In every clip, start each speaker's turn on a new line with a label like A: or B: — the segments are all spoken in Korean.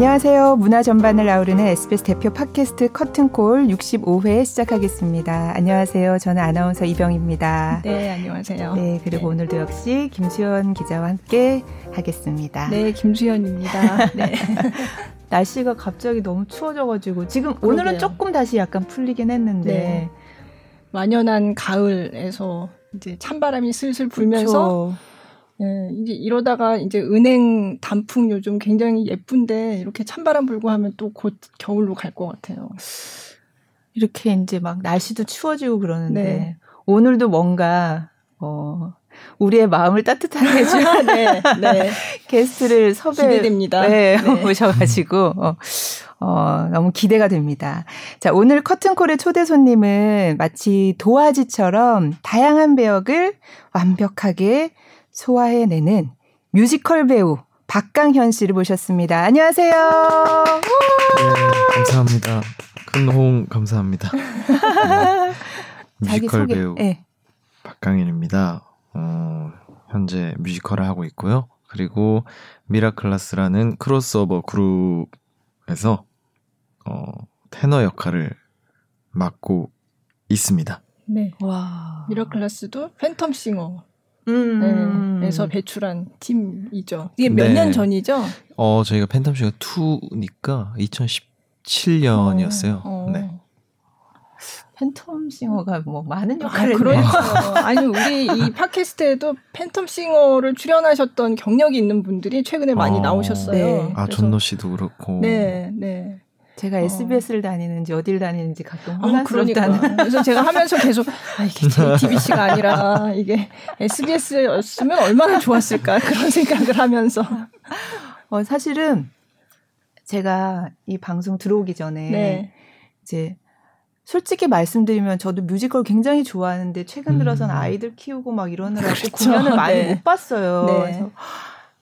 A: 안녕하세요. 문화 전반을 아우르는 SBS 대표 팟캐스트 커튼콜 65회 시작하겠습니다. 안녕하세요. 저는 아나운서 이병입니다.
B: 네, 안녕하세요.
A: 네, 그리고 네. 오늘도 역시 김수현 기자와 함께 하겠습니다.
B: 네, 김수현입니다. 네.
A: 날씨가 갑자기 너무 추워져가지고 지금 그러게요. 오늘은 조금 다시 약간 풀리긴 했는데 네.
B: 완연한 가을에서 이제 찬바람이 슬슬 불면서 예, 이제 이러다가 이제 은행 단풍 요즘 굉장히 예쁜데 이렇게 찬바람 불고 하면 또 곧 겨울로 갈 것 같아요.
A: 이렇게 이제 막 날씨도 추워지고 그러는데 네. 오늘도 뭔가 어 우리의 마음을 따뜻하게 해줄 네, 네. 게스트를 섭외
B: 기대됩니다.
A: 네, 네. 모셔가지고 어, 어, 너무 기대가 됩니다. 자, 오늘 커튼콜의 초대 손님은 마치 도화지처럼 다양한 배역을 완벽하게 소화해내는 뮤지컬 배우 박강현 씨를 모셨습니다. 안녕하세요.
C: 네, 감사합니다. 큰 호응 감사합니다. 네, 뮤지컬 소개, 배우 네. 박강현입니다. 어, 현재 뮤지컬을 하고 있고요. 그리고 미라클라스라는 크로스오버 그룹에서 어, 테너 역할을 맡고 있습니다.
B: 네. 와. 미라클라스도 팬텀싱어 에서 배출한 팀이죠. 이게 몇년 네. 전이죠?
C: 어, 저희가 팬텀싱어 2니까 2017년이었어요. 어, 어. 네.
A: 팬텀싱어가 뭐 많은 아, 역할을 아,
B: 그러니까요. 아니 우리 이 팟캐스트에도 팬텀싱어를 출연하셨던 경력이 있는 분들이 최근에 많이 어, 나오셨어요. 네.
C: 아 전노 씨도 그렇고.
B: 네, 네.
A: 제가 SBS를 어. 다니는지 어딜 다니는지 가끔 아, 혼란스럽다는.
B: 아, 그래서 제가 하면서 계속 아, 이게 JTBC가 아니라 이게 SBS였으면 얼마나 좋았을까 그런 생각을 하면서.
A: 어, 사실은 제가 이 방송 들어오기 전에 네. 이제 솔직히 말씀드리면 저도 뮤지컬 굉장히 좋아하는데 최근 들어서는 음. 아이들 키우고 막 이러느라고 그렇죠. 공연을 많이 네. 못 봤어요. 네. 그래서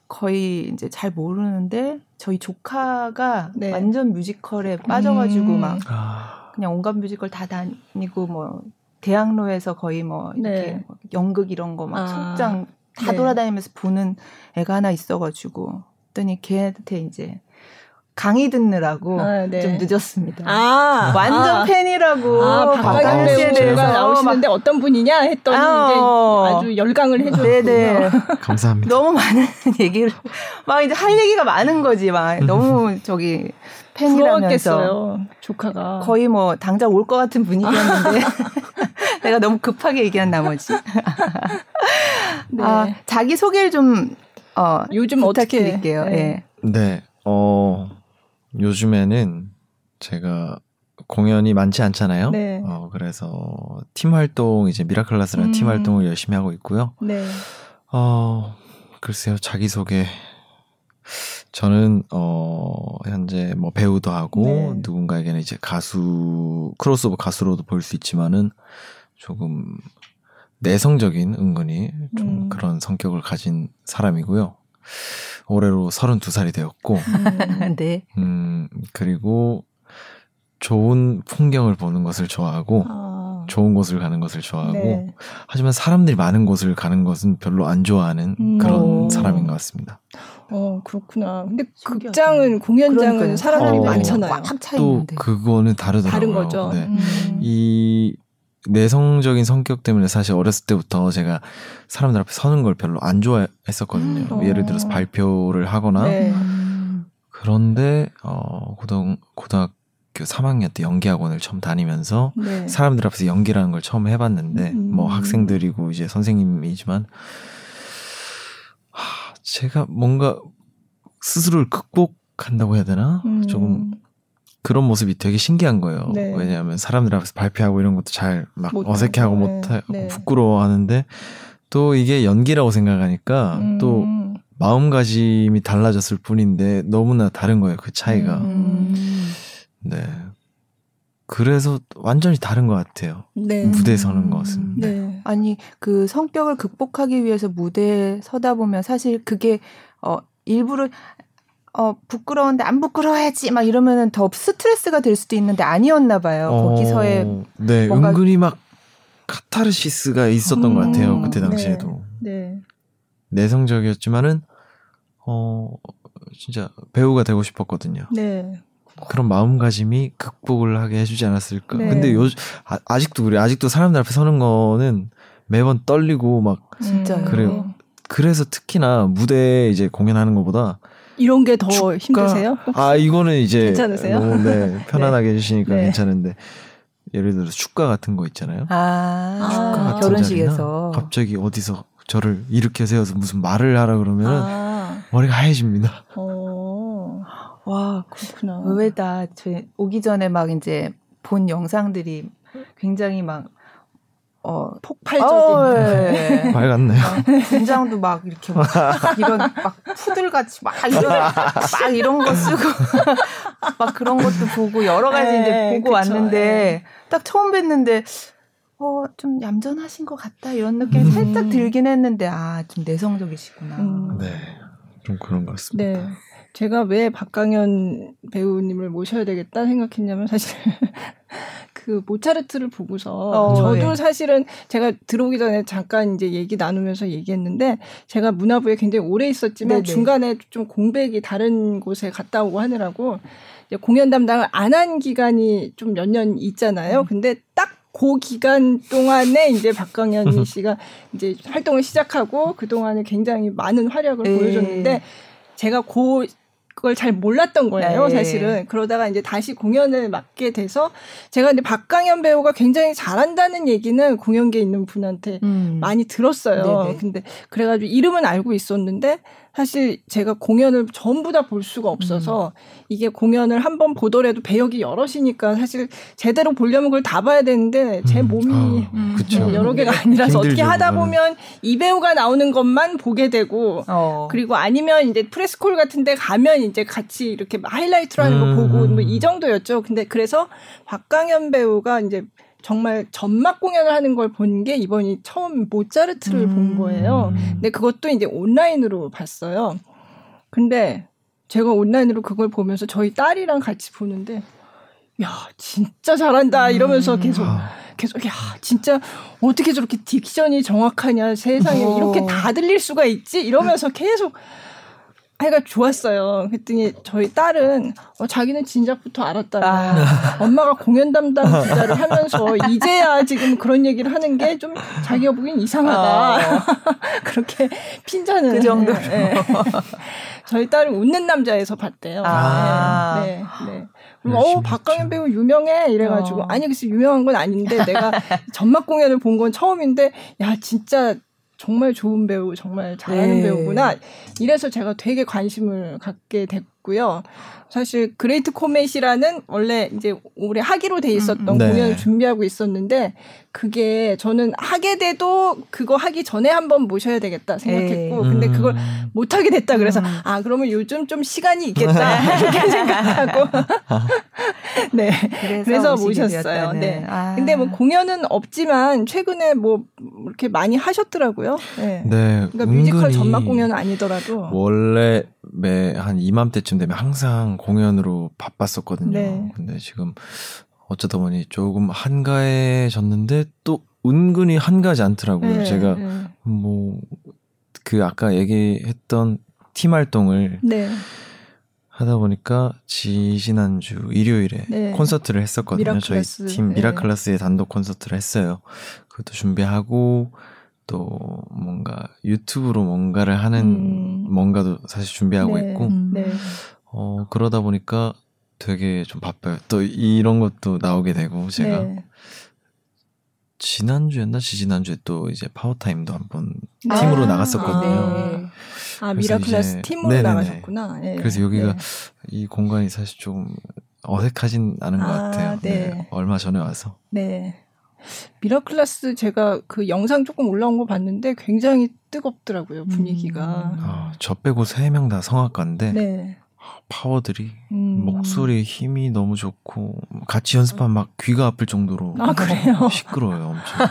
A: 거의 이제 잘 모르는데 저희 조카가 네. 완전 뮤지컬에 빠져가지고 음. 막 아. 그냥 온갖 뮤지컬 다 다니고 뭐 대학로에서 거의 뭐 이렇게 네. 연극 이런 거막 아. 속장 다 네. 돌아다니면서 보는 애가 하나 있어가지고 그랬더니 걔한테 이제 강의 듣느라고 아, 네. 좀 늦었습니다. 아, 완전 아, 팬이라고
B: 아, 박강현 씨에 대해서 나오시는데 어떤 분이냐 했더니 아, 이제 아주 열강을 해줬어요. 네네.
C: 감사합니다.
A: 너무 많은 얘기를 막 이제 할 얘기가 많은 거지 막 너무 저기 팬이라면서
B: 조카가
A: 거의 뭐 당장 올 것 같은 분위기였는데 내가 너무 급하게 얘기한 나머지. 네. 아, 자기 소개를 좀 어, 요즘 부탁드릴게요.
C: 어떻게 네. 네. 네. 어 요즘에는 제가 공연이 많지 않잖아요. 네. 어, 그래서 팀 활동, 이제 미라클라스라는 음. 팀 활동을 열심히 하고 있고요. 네. 어, 글쎄요, 자기 소개. 저는, 어, 현재 뭐 배우도 하고, 네. 누군가에게는 이제 가수, 크로스오버 가수로도 볼 수 있지만은 조금 내성적인 은근히 좀 음. 그런 성격을 가진 사람이고요. 올해로 32살이 되었고, 음, 네. 음, 그리고 좋은 풍경을 보는 것을 좋아하고, 아. 좋은 곳을 가는 것을 좋아하고, 네. 하지만 사람들이 많은 곳을 가는 것은 별로 안 좋아하는 음. 그런 오. 사람인 것 같습니다.
B: 어, 그렇구나. 근데 극장은, 공연장은 그러니까요. 사람들이 어, 많잖아요.
C: 또 그거는 다르더라고요.
B: 다른 거죠. 네. 음.
C: 이 내성적인 성격 때문에 사실 어렸을 때부터 제가 사람들 앞에 서는 걸 별로 안 좋아했었거든요. 음, 예를 들어서 발표를 하거나 네. 그런데 어 고등 고등학교 3학년 때 연기학원을 처음 다니면서 네. 사람들 앞에서 연기라는 걸 처음 해봤는데 음. 뭐 학생들이고 이제 선생님이지만 하, 제가 뭔가 스스로를 극복한다고 해야 되나 음. 조금 그런 모습이 되게 신기한 거예요. 네. 왜냐하면 사람들 앞에서 발표하고 이런 것도 잘 막 어색해하고 네. 못하고 네. 부끄러워하는데 또 이게 연기라고 생각하니까 음. 또 마음가짐이 달라졌을 뿐인데 너무나 다른 거예요. 그 차이가. 음. 네. 그래서 완전히 다른 것 같아요. 네. 무대에 서는 것은. 네.
A: 네. 아니 그 성격을 극복하기 위해서 무대에 서다 보면 사실 그게 어 일부러 어, 부끄러운데 안 부끄러워야지 막 이러면은 더 스트레스가 될 수도 있는데 아니었나 봐요. 어, 거기서의
C: 네, 뭔가... 은근히 막 카타르시스가 있었던 음, 것 같아요. 그때 당시에도. 네. 네. 내성적이었지만은 어 진짜 배우가 되고 싶었거든요. 네. 그런 마음가짐이 극복을 하게 해주지 않았을까. 네. 근데 요 아, 직도 그래. 아직도 사람들 앞에 서는 거는 매번 떨리고 막 진짜 그래요. 그래서 특히나 무대에 이제 공연하는 것보다
B: 이런 게 더 힘드세요?
C: 아 이거는 이제 괜찮으세요? 뭐, 네 편안하게 네. 해주시니까 네. 괜찮은데 예를 들어 축가 같은 거 있잖아요. 아, 축가 같은 결혼식에서 갑자기 어디서 저를 이렇게 세워서 무슨 말을 하라 그러면 아. 머리가 하얘집니다. 어.
A: 와 그렇구나. 의외다. 저 오기 전에 막 이제 본 영상들이 굉장히 막
B: 어, 폭발적인. 어,
C: 네. 밝았네요.
A: 분장도 막 이렇게 막 이런 막 푸들같이 막 이런 막 이런 거 쓰고 막 그런 것도 보고 여러 가지 네, 이제 보고 그쵸, 왔는데 네. 딱 처음 뵀는데 어, 좀 얌전하신 것 같다 이런 느낌이 음. 살짝 들긴 했는데 아, 좀 내성적이시구나. 음.
C: 네. 좀 그런 것 같습니다. 네.
B: 제가 왜 박강현 배우님을 모셔야 되겠다 생각했냐면 사실 그 모차르트를 보고서 어, 저도 네. 사실은 제가 들어오기 전에 잠깐 이제 얘기 나누면서 얘기했는데 제가 문화부에 굉장히 오래 있었지만 네네. 중간에 좀 공백이 다른 곳에 갔다 오고 하느라고 공연 담당을 안 한 기간이 좀 몇 년 있잖아요. 음. 근데 딱그 기간 동안에 이제 박강현 씨가 이제 활동을 시작하고 그 동안에 굉장히 많은 활약을 네. 보여줬는데 제가 고 그걸 잘 몰랐던 거예요, 네. 사실은. 그러다가 이제 다시 공연을 맡게 돼서 제가 근데 박강현 배우가 굉장히 잘한다는 얘기는 공연계에 있는 분한테 음. 많이 들었어요. 네네. 근데 그래가지고 이름은 알고 있었는데 사실 제가 공연을 전부 다 볼 수가 없어서 음. 이게 공연을 한 번 보더라도 배역이 여럿이니까 사실 제대로 보려면 그걸 다 봐야 되는데 제 음. 몸이 아, 음. 네, 여러 개가 아니라서 어떻게 하다 보면 이 배우가 나오는 것만 보게 되고 어. 그리고 아니면 이제 프레스콜 같은 데 가면 이제 같이 이렇게 하이라이트로 하는 거 음. 보고 뭐 이 정도였죠. 근데 그래서 박강현 배우가 이제 정말 전막 공연을 하는 걸 본 게 이번이 처음 모차르트를 음. 본 거예요. 근데 그것도 이제 온라인으로 봤어요. 근데 제가 온라인으로 그걸 보면서 저희 딸이랑 같이 보는데 야 진짜 잘한다 이러면서 음. 계속 계속 야 진짜 어떻게 저렇게 딕션이 정확하냐 세상에 오. 어. 이렇게 다 들릴 수가 있지 이러면서 계속 해가 좋았어요. 그랬더니 저희 딸은 어, 자기는 진작부터 알았다. 아. 엄마가 공연 담당 기자를 하면서 이제야 지금 그런 얘기를 하는 게 좀 자기가 보기엔 이상하다. 아. 그렇게 핀자는
A: 그 정도로. 네.
B: 저희 딸은 웃는 남자에서 봤대요. 아. 네. 네. 네. 그리고 어 박강현 배우 유명해 이래가지고 어. 아니 글쎄 유명한 건 아닌데 내가 전막 공연을 본 건 처음인데 야 진짜 정말 좋은 배우, 정말 잘하는 네. 배우구나. 이래서 제가 되게 관심을 갖게 됐고요. 사실 Great Comet이라는 원래 이제 올해 하기로 돼 있었던 음, 네. 공연을 준비하고 있었는데 그게 저는 하게 돼도 그거 하기 전에 한번 모셔야 되겠다 생각했고 에이. 근데 그걸 음. 못 하게 됐다 그래서 음. 아 그러면 요즘 좀 시간이 있겠다 이렇게 생각하고 네 그래서, 그래서 모셨어요. 네. 아. 근데 뭐 공연은 없지만 최근에 뭐 이렇게 많이 하셨더라고요. 네. 네 그러니까 뮤지컬 전막 공연은 아니더라도
C: 원래 매 한 이맘때쯤 되면 항상 공연으로 바빴었거든요. 네. 근데 지금 어쩌다 보니 조금 한가해졌는데 또 은근히 한가하지 않더라고요. 네, 제가 네. 뭐그 아까 얘기했던 팀 활동을 네. 하다 보니까 지지난주 일요일에 네. 콘서트를 했었거든요. 미라클라스. 저희 팀 네. 미라클라스의 단독 콘서트를 했어요. 그것도 준비하고 또 뭔가 유튜브로 뭔가를 하는 음. 뭔가도 사실 준비하고 네. 있고 음. 어 그러다 보니까 되게 좀 바빠요. 또 이런 것도 나오게 되고 제가 네. 지난주였나 지지난주에 또 이제 파워타임도 한번 네. 팀으로 아, 나갔었거든요. 아, 네.
B: 아 미라클라스 팀으로 네네네. 나가셨구나. 네.
C: 그래서 여기가 네. 이 공간이 사실 좀 어색하진 않은 것 아, 같아요. 네. 네. 얼마 전에 와서. 네.
B: 미라클라스 제가 그 영상 조금 올라온 거 봤는데 굉장히 뜨겁더라고요 분위기가.
C: 음. 아, 저 빼고 세 명 다 성악가인데 네. 파워들이 음. 목소리 힘이 너무 좋고 같이 연습하면 막 귀가 아플 정도로
B: 아, 그래요?
C: 시끄러워요 엄청.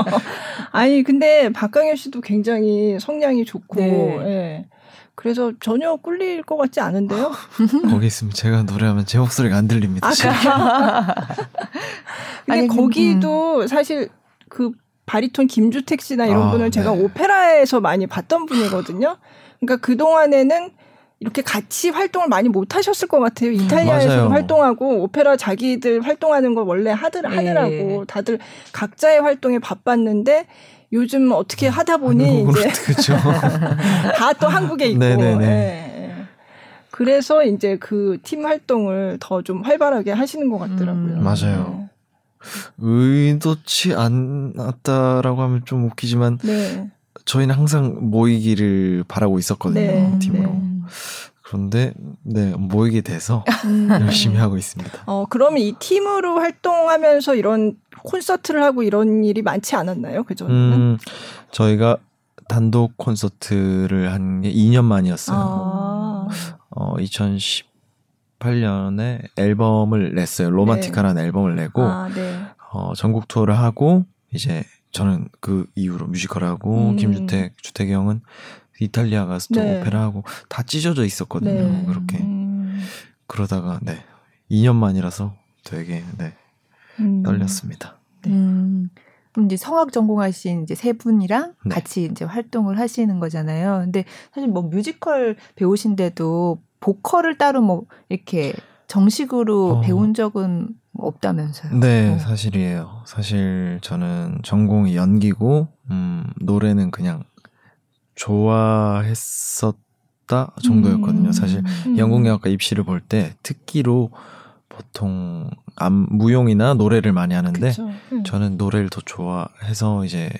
B: 아니 근데 박강현 씨도 굉장히 성량이 좋고 네. 예. 그래서 전혀 꿀릴 것 같지 않은데요?
C: 거기 있으면 제가 노래하면 제 목소리가 안 들립니다. 아,
B: 근데 아니, 거기도 음. 사실 그 바리톤 김주택 씨나 이런 아, 분을 제가 네. 오페라에서 많이 봤던 분이거든요. 그러니까 그 동안에는 이렇게 같이 활동을 많이 못 하셨을 것 같아요. 이탈리아에서 활동하고 오페라 자기들 활동하는 걸 원래 하들 네. 하느라고 다들 각자의 활동에 바빴는데 요즘 어떻게 하다 보니 이제 다또 한국에 있고. 네네네. 예. 그래서 이제 그 팀 활동을 더 좀 활발하게 하시는 것 같더라고요.
C: 음, 맞아요. 네. 의도치 않았다라고 하면 좀 웃기지만 네. 저희는 항상 모이기를 바라고 있었거든요 네, 팀으로. 네. 그런데 네 모이게 돼서 음. 열심히 하고 있습니다.
B: 어 그러면 이 팀으로 활동하면서 이런 콘서트를 하고 이런 일이 많지 않았나요? 그 전에는? 음,
C: 저희가 단독 콘서트를 한 게 2년 만이었어요. 아. 어 2018년에 앨범을 냈어요. 로마티카라는 네. 앨범을 내고 아, 네. 어 전국 투어를 하고 이제 저는 그 이후로 뮤지컬 하고 음. 김주택 주택이 형은 이탈리아 가서 또 네. 오페라 하고 다 찢어져 있었거든요. 네. 그렇게 음. 그러다가 네 2년 만이라서 되게 네 음. 떨렸습니다. 네. 음.
A: 그럼 이제 성악 전공하신 이제 세 분이랑 네. 같이 이제 활동을 하시는 거잖아요. 근데 사실 뭐 뮤지컬 배우신데도 보컬을 따로 뭐 이렇게 정식으로 어. 배운 적은 없다면서요?
C: 네, 어. 사실이에요. 사실 저는 전공이 연기고, 음, 노래는 그냥 좋아했었다 정도였거든요. 음. 사실 음. 연극영화과 입시를 볼 때 특기로 보통 암, 무용이나 노래를 많이 하는데 음. 저는 노래를 더 좋아해서 이제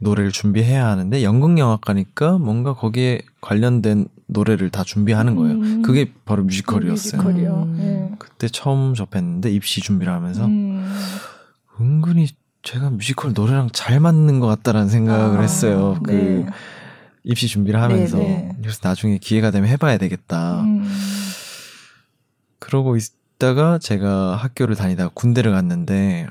C: 노래를 준비해야 하는데 연극영화과니까 뭔가 거기에 관련된 노래를 다 준비하는 거예요. 음. 그게 바로 뮤지컬이었어요. 뮤지컬이요. 음. 네. 그때 처음 접했는데 입시 준비를 하면서 음. 은근히 제가 뮤지컬 노래랑 잘 맞는 것 같다라는 생각을 아, 했어요. 그 네. 입시 준비를 하면서 네네. 네. 그래서 나중에 기회가 되면 해봐야 되겠다. 음. 그러고 있다가 제가 학교를 다니다가 군대를 갔는데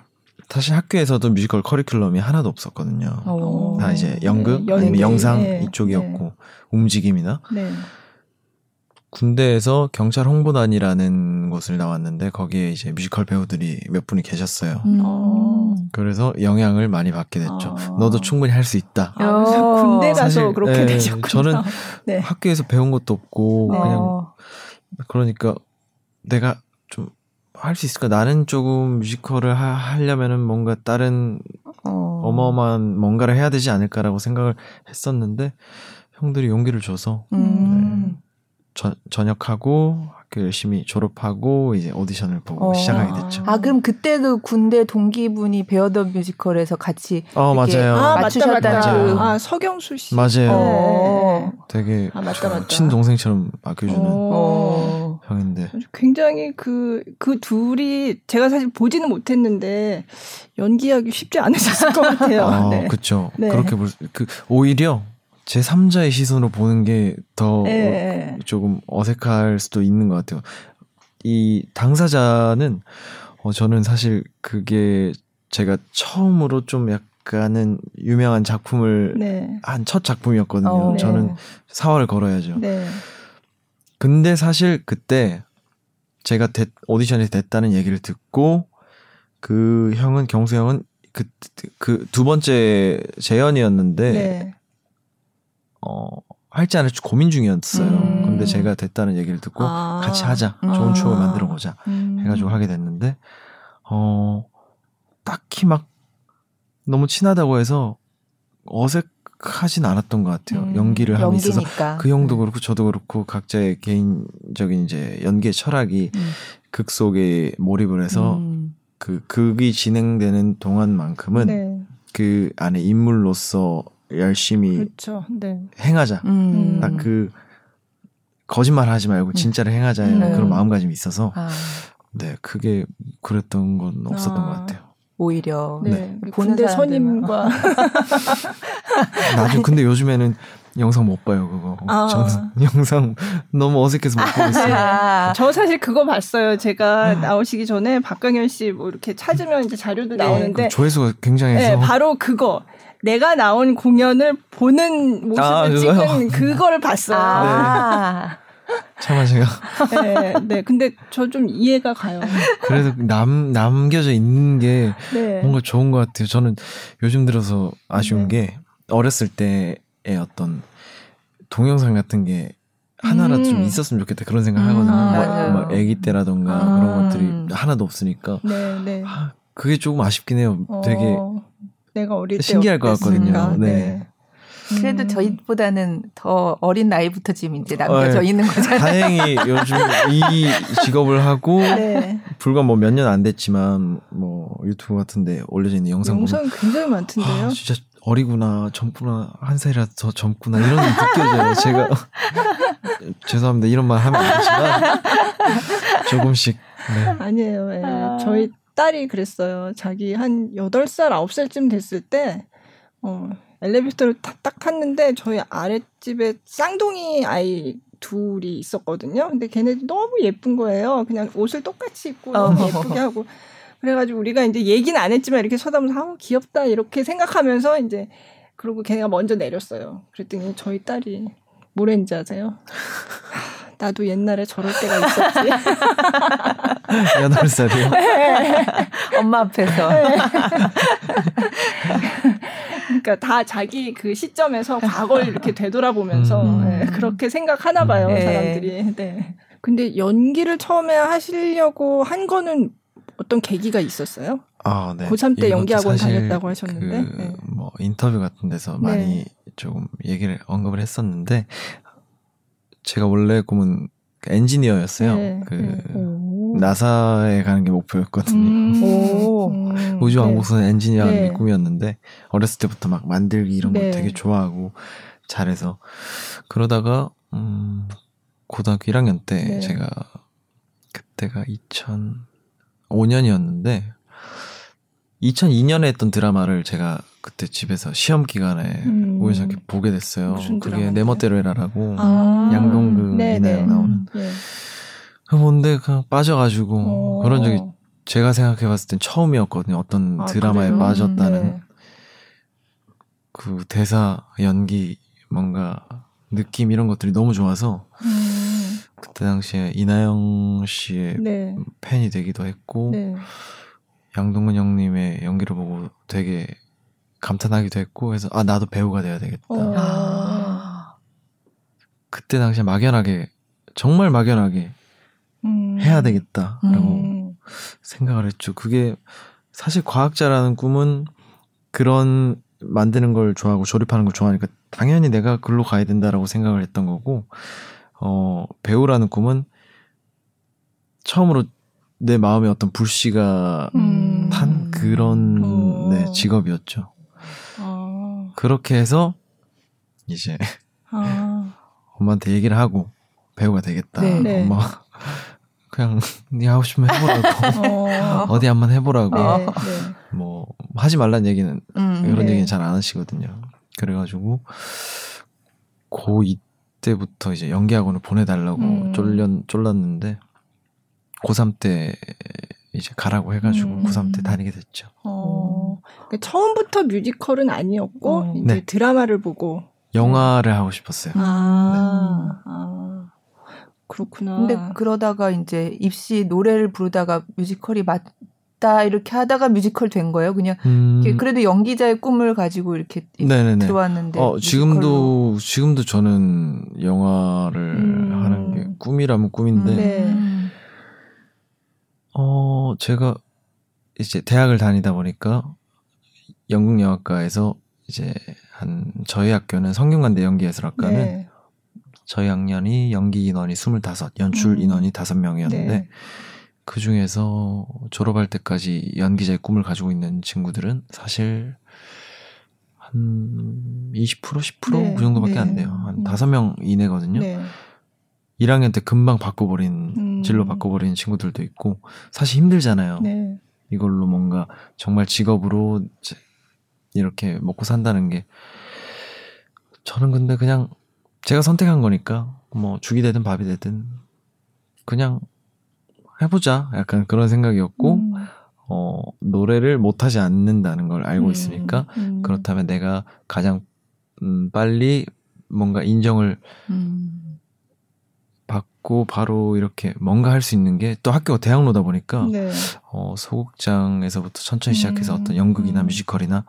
C: 사실 학교에서도 뮤지컬 커리큘럼이 하나도 없었거든요. 오. 다 이제 연극 네, 아니면 영상 네. 이쪽이었고 네. 움직임이나 네. 군대에서 경찰 홍보단이라는 곳을 나왔는데 거기에 이제 뮤지컬 배우들이 몇 분이 계셨어요. 음. 어. 그래서 영향을 많이 받게 됐죠. 아. 너도 충분히 할 수 있다.
B: 아, 군대 가서 사실, 그렇게 네, 되셨군요.
C: 저는 네. 학교에서 배운 것도 없고 어. 그냥 그러니까 내가 좀 할 수 있을까? 나는 조금 뮤지컬을 하, 하려면은 뭔가 다른 어. 어마어마한 뭔가를 해야 되지 않을까라고 생각을 했었는데 형들이 용기를 줘서 음. 네. 저, 전역하고 학교 열심히 졸업하고 이제 오디션을 보고 어. 시작하게 됐죠.
A: 아 그럼 그때 그 군대 동기분이 베어더 뮤지컬에서 같이
C: 어 맞아요.
B: 아, 맞추셨다는 그, 아 서경수 씨
C: 맞아요. 어. 되게 아, 맞다, 맞다. 친동생처럼 아껴주는 어. 형인데
B: 굉장히 그그 그 둘이 제가 사실 보지는 못했는데 연기하기 쉽지 않으셨을 것 같아요.
C: 아, 네. 그렇죠. 네. 그렇게 볼그 오히려 제 3자의 시선으로 보는 게더 네. 조금 어색할 수도 있는 것 같아요. 이 당사자는 어 저는 사실 그게 제가 처음으로 좀 약간은 유명한 작품을 네. 한첫 작품이었거든요. 어, 네. 저는 사활을 걸어야죠. 네. 근데 사실 그때 제가 대, 오디션에 됐다는 얘기를 듣고 그 형은 경수 형은 그 그 두 번째 재연이었는데 네. 어, 할지 안 할지 고민 중이었어요. 음. 근데 제가 됐다는 얘기를 듣고 아. 같이 하자. 좋은 아. 추억을 만들어 보자. 음. 해가지고 하게 됐는데, 어, 딱히 막 너무 친하다고 해서 어색하진 않았던 것 같아요. 음. 연기를 하고 있어서. 그 형도 음. 그렇고 저도 그렇고 각자의 개인적인 이제 연기의 철학이 음. 극 속에 몰입을 해서 음. 그 극이 진행되는 동안만큼은 네. 그 안에 인물로서 열심히 그렇죠. 네. 행하자. 음. 딱그 거짓말 하지 말고 진짜를 행하자 음. 그런 마음가짐이 있어서 아. 네 크게 그랬던 건 없었던 아. 것 같아요.
A: 오히려 네.
B: 네. 군대 선임과
C: 나중 근데 요즘에는 영상 못 봐요 그거. 아. 저는 영상 너무 어색해서 못 보고 있어요. 아.
B: 저 사실 그거 봤어요. 제가 나오시기 전에 박강현 씨 뭐 이렇게 찾으면 이제 자료도 네. 나오는데
C: 조회수가 굉장해서
B: 네, 바로 그거 내가 나온 공연을 보는 모습을 아, 찍은 그거를 봤어요. 아.
C: 네. 참아 제가.
B: 네, 네. 근데 저 좀 이해가 가요.
C: 그래도 남 남겨져 있는 게 네. 뭔가 좋은 것 같아요. 저는 요즘 들어서 아쉬운 네. 게 어렸을 때의 어떤 동영상 같은 게 하나라도 음. 좀 있었으면 좋겠다 그런 생각 음. 하거든요. 아, 뭐, 뭐 아기 때라던가 아. 그런 것들이 하나도 없으니까. 네, 네. 아, 그게 조금 아쉽긴 해요. 되게 어,
B: 내가 어릴 때
C: 신기할 것 같거든요. 네. 네.
A: 그래도 음. 저희보다는 더 어린 나이부터 지금 이제 남겨져 어, 네. 있는 거잖아요.
C: 다행히 요즘 이 직업을 하고 네. 불과 뭐 몇 년 안 됐지만 뭐 유튜브 같은데 올려져 있는 영상
B: 영상 보면 굉장히 많던데요.
C: 아, 진짜 어리구나 젊구나 한 살이라도 더 젊구나 이런 게 느껴져요. 제가 죄송합니다 이런 말 하면 안 되지만 조금씩
B: 네. 아니에요. 네. 아. 저희 딸이 그랬어요. 자기 한 8살, 9살쯤 됐을 때, 어, 엘리베이터를 딱, 딱 탔는데 저희 아랫집에 쌍둥이 아이 둘이 있었거든요. 근데 걔네들 너무 예쁜 거예요. 그냥 옷을 똑같이 입고 너무 어. 예쁘게 하고. 그래가지고 우리가 이제 얘기는 안 했지만 이렇게 쳐다보면서 아 귀엽다 이렇게 생각하면서 이제 그러고 걔네가 먼저 내렸어요. 그랬더니 저희 딸이 뭐랬는지 아세요? 나도 옛날에 저럴 때가 있었지.
C: 여덟 살이요?
A: 네. 엄마 앞에서. 네.
B: 그러니까 다 자기 그 시점에서 과거를 이렇게 되돌아보면서 음. 네, 그렇게 생각하나 봐요, 네. 사람들이. 네. 근데 연기를 처음에 하시려고 한 거는 어떤 계기가 있었어요? 아, 네. 고3 때 연기학원 다녔다고 하셨는데.
C: 그, 네. 뭐 인터뷰 같은 데서 많이 네. 조금 얘기를 언급을 했었는데 제가 원래 꿈은 그 엔지니어였어요. 네. 그 네. 나사에 가는 게 목표였거든요. 음. 음. 우주 왕복선 네. 엔지니어 하는 게 네. 꿈이었는데 어렸을 때부터 막 만들기 이런 거 네. 되게 좋아하고 잘해서 그러다가 음 고등학교 1학년 때 네. 제가 그때가 2005년이었는데 2002년에 했던 드라마를 제가 그때 집에서 시험 기간에 음. 우연찮게 보게 됐어요. 그게 내 멋대로 해라라고 아. 양동근 네, 이나영 네. 나오는. 네. 그 뭔데 그냥 빠져가지고 오. 어. 그런 적이 제가 생각해봤을 땐 처음이었거든요. 어떤 아, 드라마에 그래요? 빠졌다는 네. 그 대사 연기 뭔가 느낌 이런 것들이 너무 좋아서 음. 그때 당시에 이나영 씨의 네. 팬이 되기도 했고 네. 양동근 형님의 연기를 보고 되게 감탄하기도 했고 그래서 아 나도 배우가 돼야 되겠다. 어. 아. 그때 당시에 막연하게 정말 막연하게 음. 해야 되겠다라고 음. 생각을 했죠. 그게 사실 과학자라는 꿈은 그런 만드는 걸 좋아하고 조립하는 걸 좋아하니까 당연히 내가 글로 가야 된다라고 생각을 했던 거고 어 배우라는 꿈은 처음으로 내 마음에 어떤 불씨가 음. 탄 그런 어. 네, 직업이었죠. 그렇게 해서 이제 아. 엄마한테 얘기를 하고 배우가 되겠다. 네. 네. 엄마 그냥 네 하고 싶으면 해보라고 어. 디 한번 해보라고 네, 네. 뭐 하지 말란 얘기는 음, 이런 네. 얘기는 잘 안 하시거든요. 그래가지고 고2 때부터 이제 연기학원을 보내달라고 음. 쫄렸 쫄랐는데 고3 때 이제 가라고 해가지고 음. 고3 때 다니게 됐죠. 어.
B: 그러니까 처음부터 뮤지컬은 아니었고 음. 이제 네. 드라마를 보고
C: 영화를 하고 싶었어요. 아.
B: 네. 아. 그렇구나.
A: 근데 그러다가 이제 입시 노래를 부르다가 뮤지컬이 맞 다 이렇게 하다가 뮤지컬 된 거예요. 그냥 음. 그래도 연기자의 꿈을 가지고 이렇게 네네네. 들어왔는데.
C: 어, 지금도 지금도 저는 영화를 음. 하는 게 꿈이라면 꿈인데. 네. 어, 제가 이제 대학을 다니다 보니까 연극 영화과에서 이제 한 저희 학교는 성균관대 연기예술학과는 네. 저희 학년이 연기 인원이 25, 연출 음. 인원이 5명이었는데 네. 그 중에서 졸업할 때까지 연기자의 꿈을 가지고 있는 친구들은 사실 한 20% 10%그 네. 정도밖에 네. 안 돼요. 한 음. 5명 이내거든요. 네. 1학년 때 금방 바꿔버린 음. 진로 바꿔버린 친구들도 있고 사실 힘들잖아요. 네. 이걸로 뭔가 정말 직업으로 이렇게 먹고 산다는 게 저는 근데 그냥 제가 선택한 거니까 뭐 죽이 되든 밥이 되든 그냥 해보자 약간 그런 생각이었고 음. 어 노래를 못하지 않는다는 걸 알고 음. 있으니까 음. 그렇다면 내가 가장 음, 빨리 뭔가 인정을 음. 받고 바로 이렇게 뭔가 할 수 있는 게 또 학교가 대학로다 보니까 네. 어, 소극장에서부터 천천히 시작해서 음. 어떤 연극이나 뮤지컬이나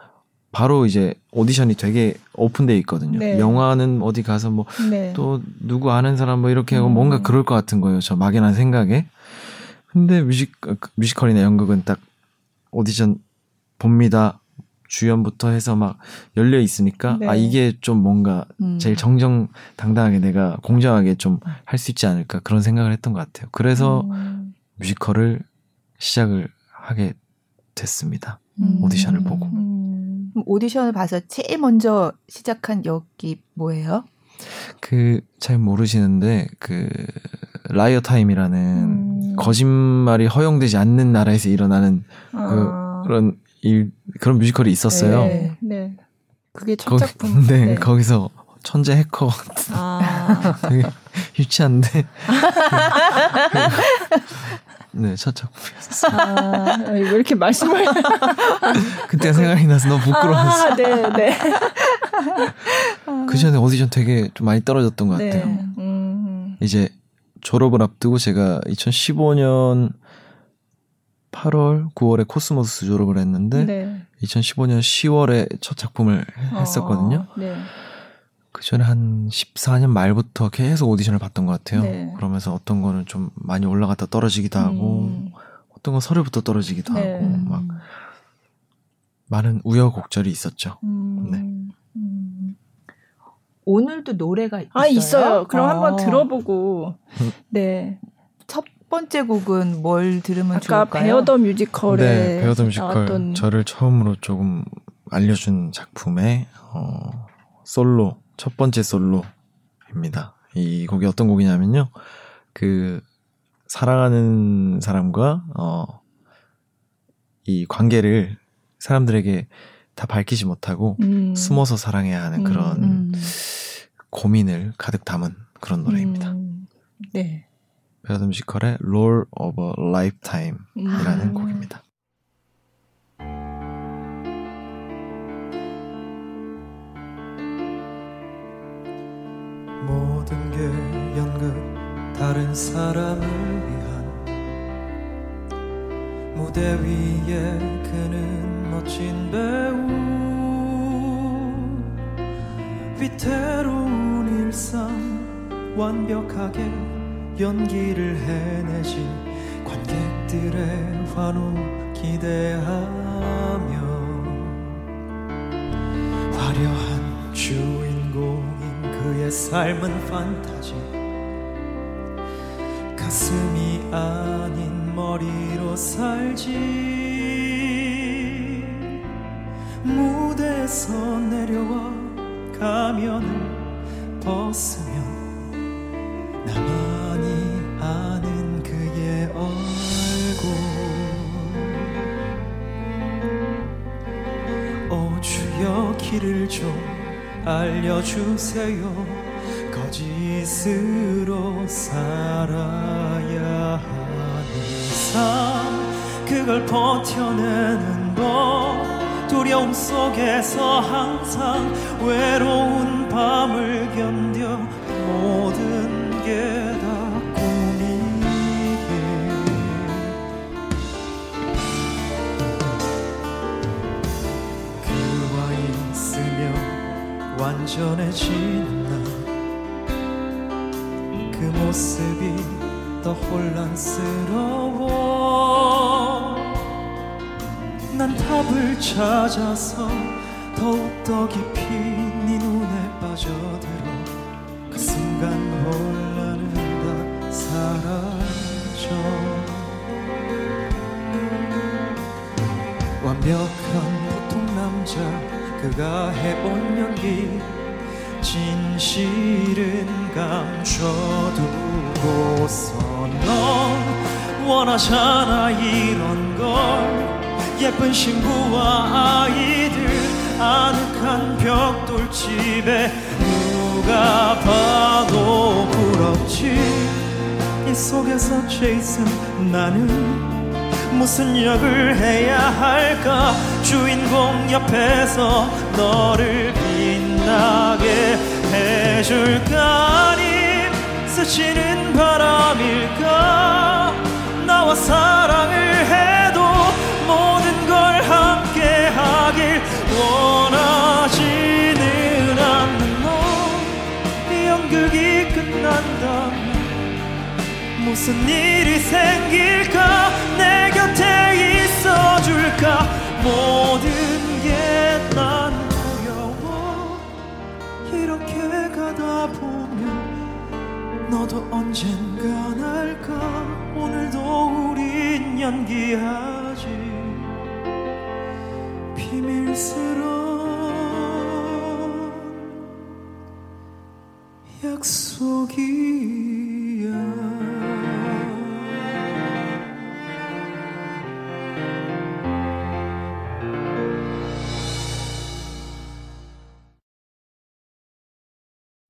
C: 바로 이제 오디션이 되게 오픈돼 있거든요. 네. 영화는 어디 가서 뭐또 네. 누구 아는 사람 뭐 이렇게 하고 음. 뭔가 그럴 것 같은 거예요. 저 막연한 생각에. 근데 뮤직 그 뮤지컬이나 연극은 딱 오디션 봅니다. 주연부터 해서 막 열려 있으니까 아, 네. 아 이게 좀 뭔가 음. 제일 정정당당하게 내가 공정하게 좀 할 수 있지 않을까 그런 생각을 했던 것 같아요. 그래서 음. 뮤지컬을 시작을 하게 됐습니다. 음. 오디션을 보고.
A: 음. 오디션을 봐서 제일 먼저 시작한 역이 뭐예요?
C: 그 잘 모르시는데 그 Liar Time이라는 음. 거짓말이 허용되지 않는 나라에서 일어나는 그 아. 그 런 일 그런 뮤지컬이 있었어요. 네. 네.
B: 그게 첫 거기, 작품.
C: 네, 네, 거기서 천재 해커 아. 되게 유치한데. 네, 첫 작품이었어요.
B: 아, 왜 이렇게 말씀을.
C: 그때 생각이 나서 너무 부끄러웠어요.
B: 아, 네, 네.
C: 그 전에 오디션 되게 좀 많이 떨어졌던 것 네. 같아요. 네. 음. 이제 졸업을 앞두고 제가 2015년 8월, 9월에 코스모스 졸업을 했는데 네. 2015년 10월에 첫 작품을 어, 했었거든요. 네. 그 전에 한 14년 말부터 계속 오디션을 봤던 것 같아요. 네. 그러면서 어떤 거는 좀 많이 올라갔다 떨어지기도 하고, 음. 어떤 건 서류부터 떨어지기도 네. 하고, 막 많은 우여곡절이 있었죠. 음. 네. 음.
A: 오늘도 노래가 있어요.
B: 아 있어요. 그럼 어. 한번 들어보고. 네.
A: 첫 번째 곡은 뭘 들으면 아까 좋을까요?
B: 아까 Bare the Musical에
C: 네, Bare the Musical 나왔던... 저를 처음으로 조금 알려준 작품의 어, 솔로 첫 번째 솔로입니다. 이 곡이 어떤 곡이냐면요. 그 사랑하는 사람과 어, 이 관계를 사람들에게 다 밝히지 못하고 음. 숨어서 사랑해야 하는 그런 음, 음. 고민을 가득 담은 그런 노래입니다. 음. 네. Bare the Musical의 Role of a Lifetime이라는 음. 곡입니다. 모든 게 연극 다른 사람을 위한 무대 위에 그는 멋진 배우 위태로운 일상 완벽하게 연기를 해내지 관객들의 환호 기대하며 화려한 주인공인 그의 삶은 판타지 가슴이 아닌 머리로 살지. 무대에서 내려와 가면을 벗으면 나만이 아는 그의 얼굴. 오 주여 길을 좀 알려주세요 거짓으로 살아야 하는 삶 그걸 버텨내는 법 두려움 속에서 항상 외로운 밤을 견뎌 모든 게 다 꿈이게 그와 있으면 완전해지는 혼란스러워. 난 답을 찾아서 더욱더 깊이 네 눈에 빠져들어 그 순간 혼란은 다 사라져. 완벽한 보통 남자 그가 해온 연기 진실은 감춰두고서 넌 원하잖아 이런 걸 예쁜 신부와 아이들 아늑한 벽돌 집에 누가 봐도 부럽지. 이 속에서 제이슨 나는 무슨 역을 해야 할까? 주인공 옆에서 너를 빛나게 해줄까? 아님 스치는 바람일까 나와 사랑을 해도 모든 걸 함께 하길 원하지는 않는 너이 연극이 끝난다면
D: 무슨 일이 생길까? 내 곁에 있어줄까? 모든 게 난 두려워. 이렇게 가다 보면 너도 언젠가 날까? 연기하지 비밀스러운 약속이야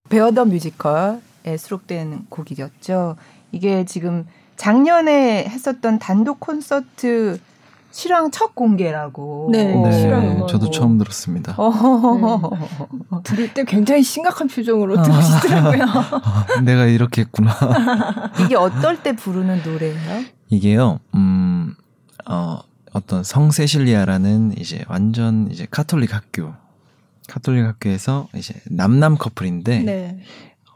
A: 베어더 뮤지컬에 수록된 곡이었죠. 이게 지금 작년에 했었던 단독 콘서트 실황 첫 공개라고.
C: 네, 네 실황 저도 처음 들었습니다. 네.
B: 들을 때 굉장히 심각한 표정으로 들으시더라고요.
C: 아, 내가 이렇게 했구나.
A: 이게 어떨 때 부르는 노래예요?
C: 이게요, 음, 어, 어떤 성세실리아라는 이제 완전 이제 카톨릭 학교 카톨릭 학교에서 이제 남남 커플인데 네.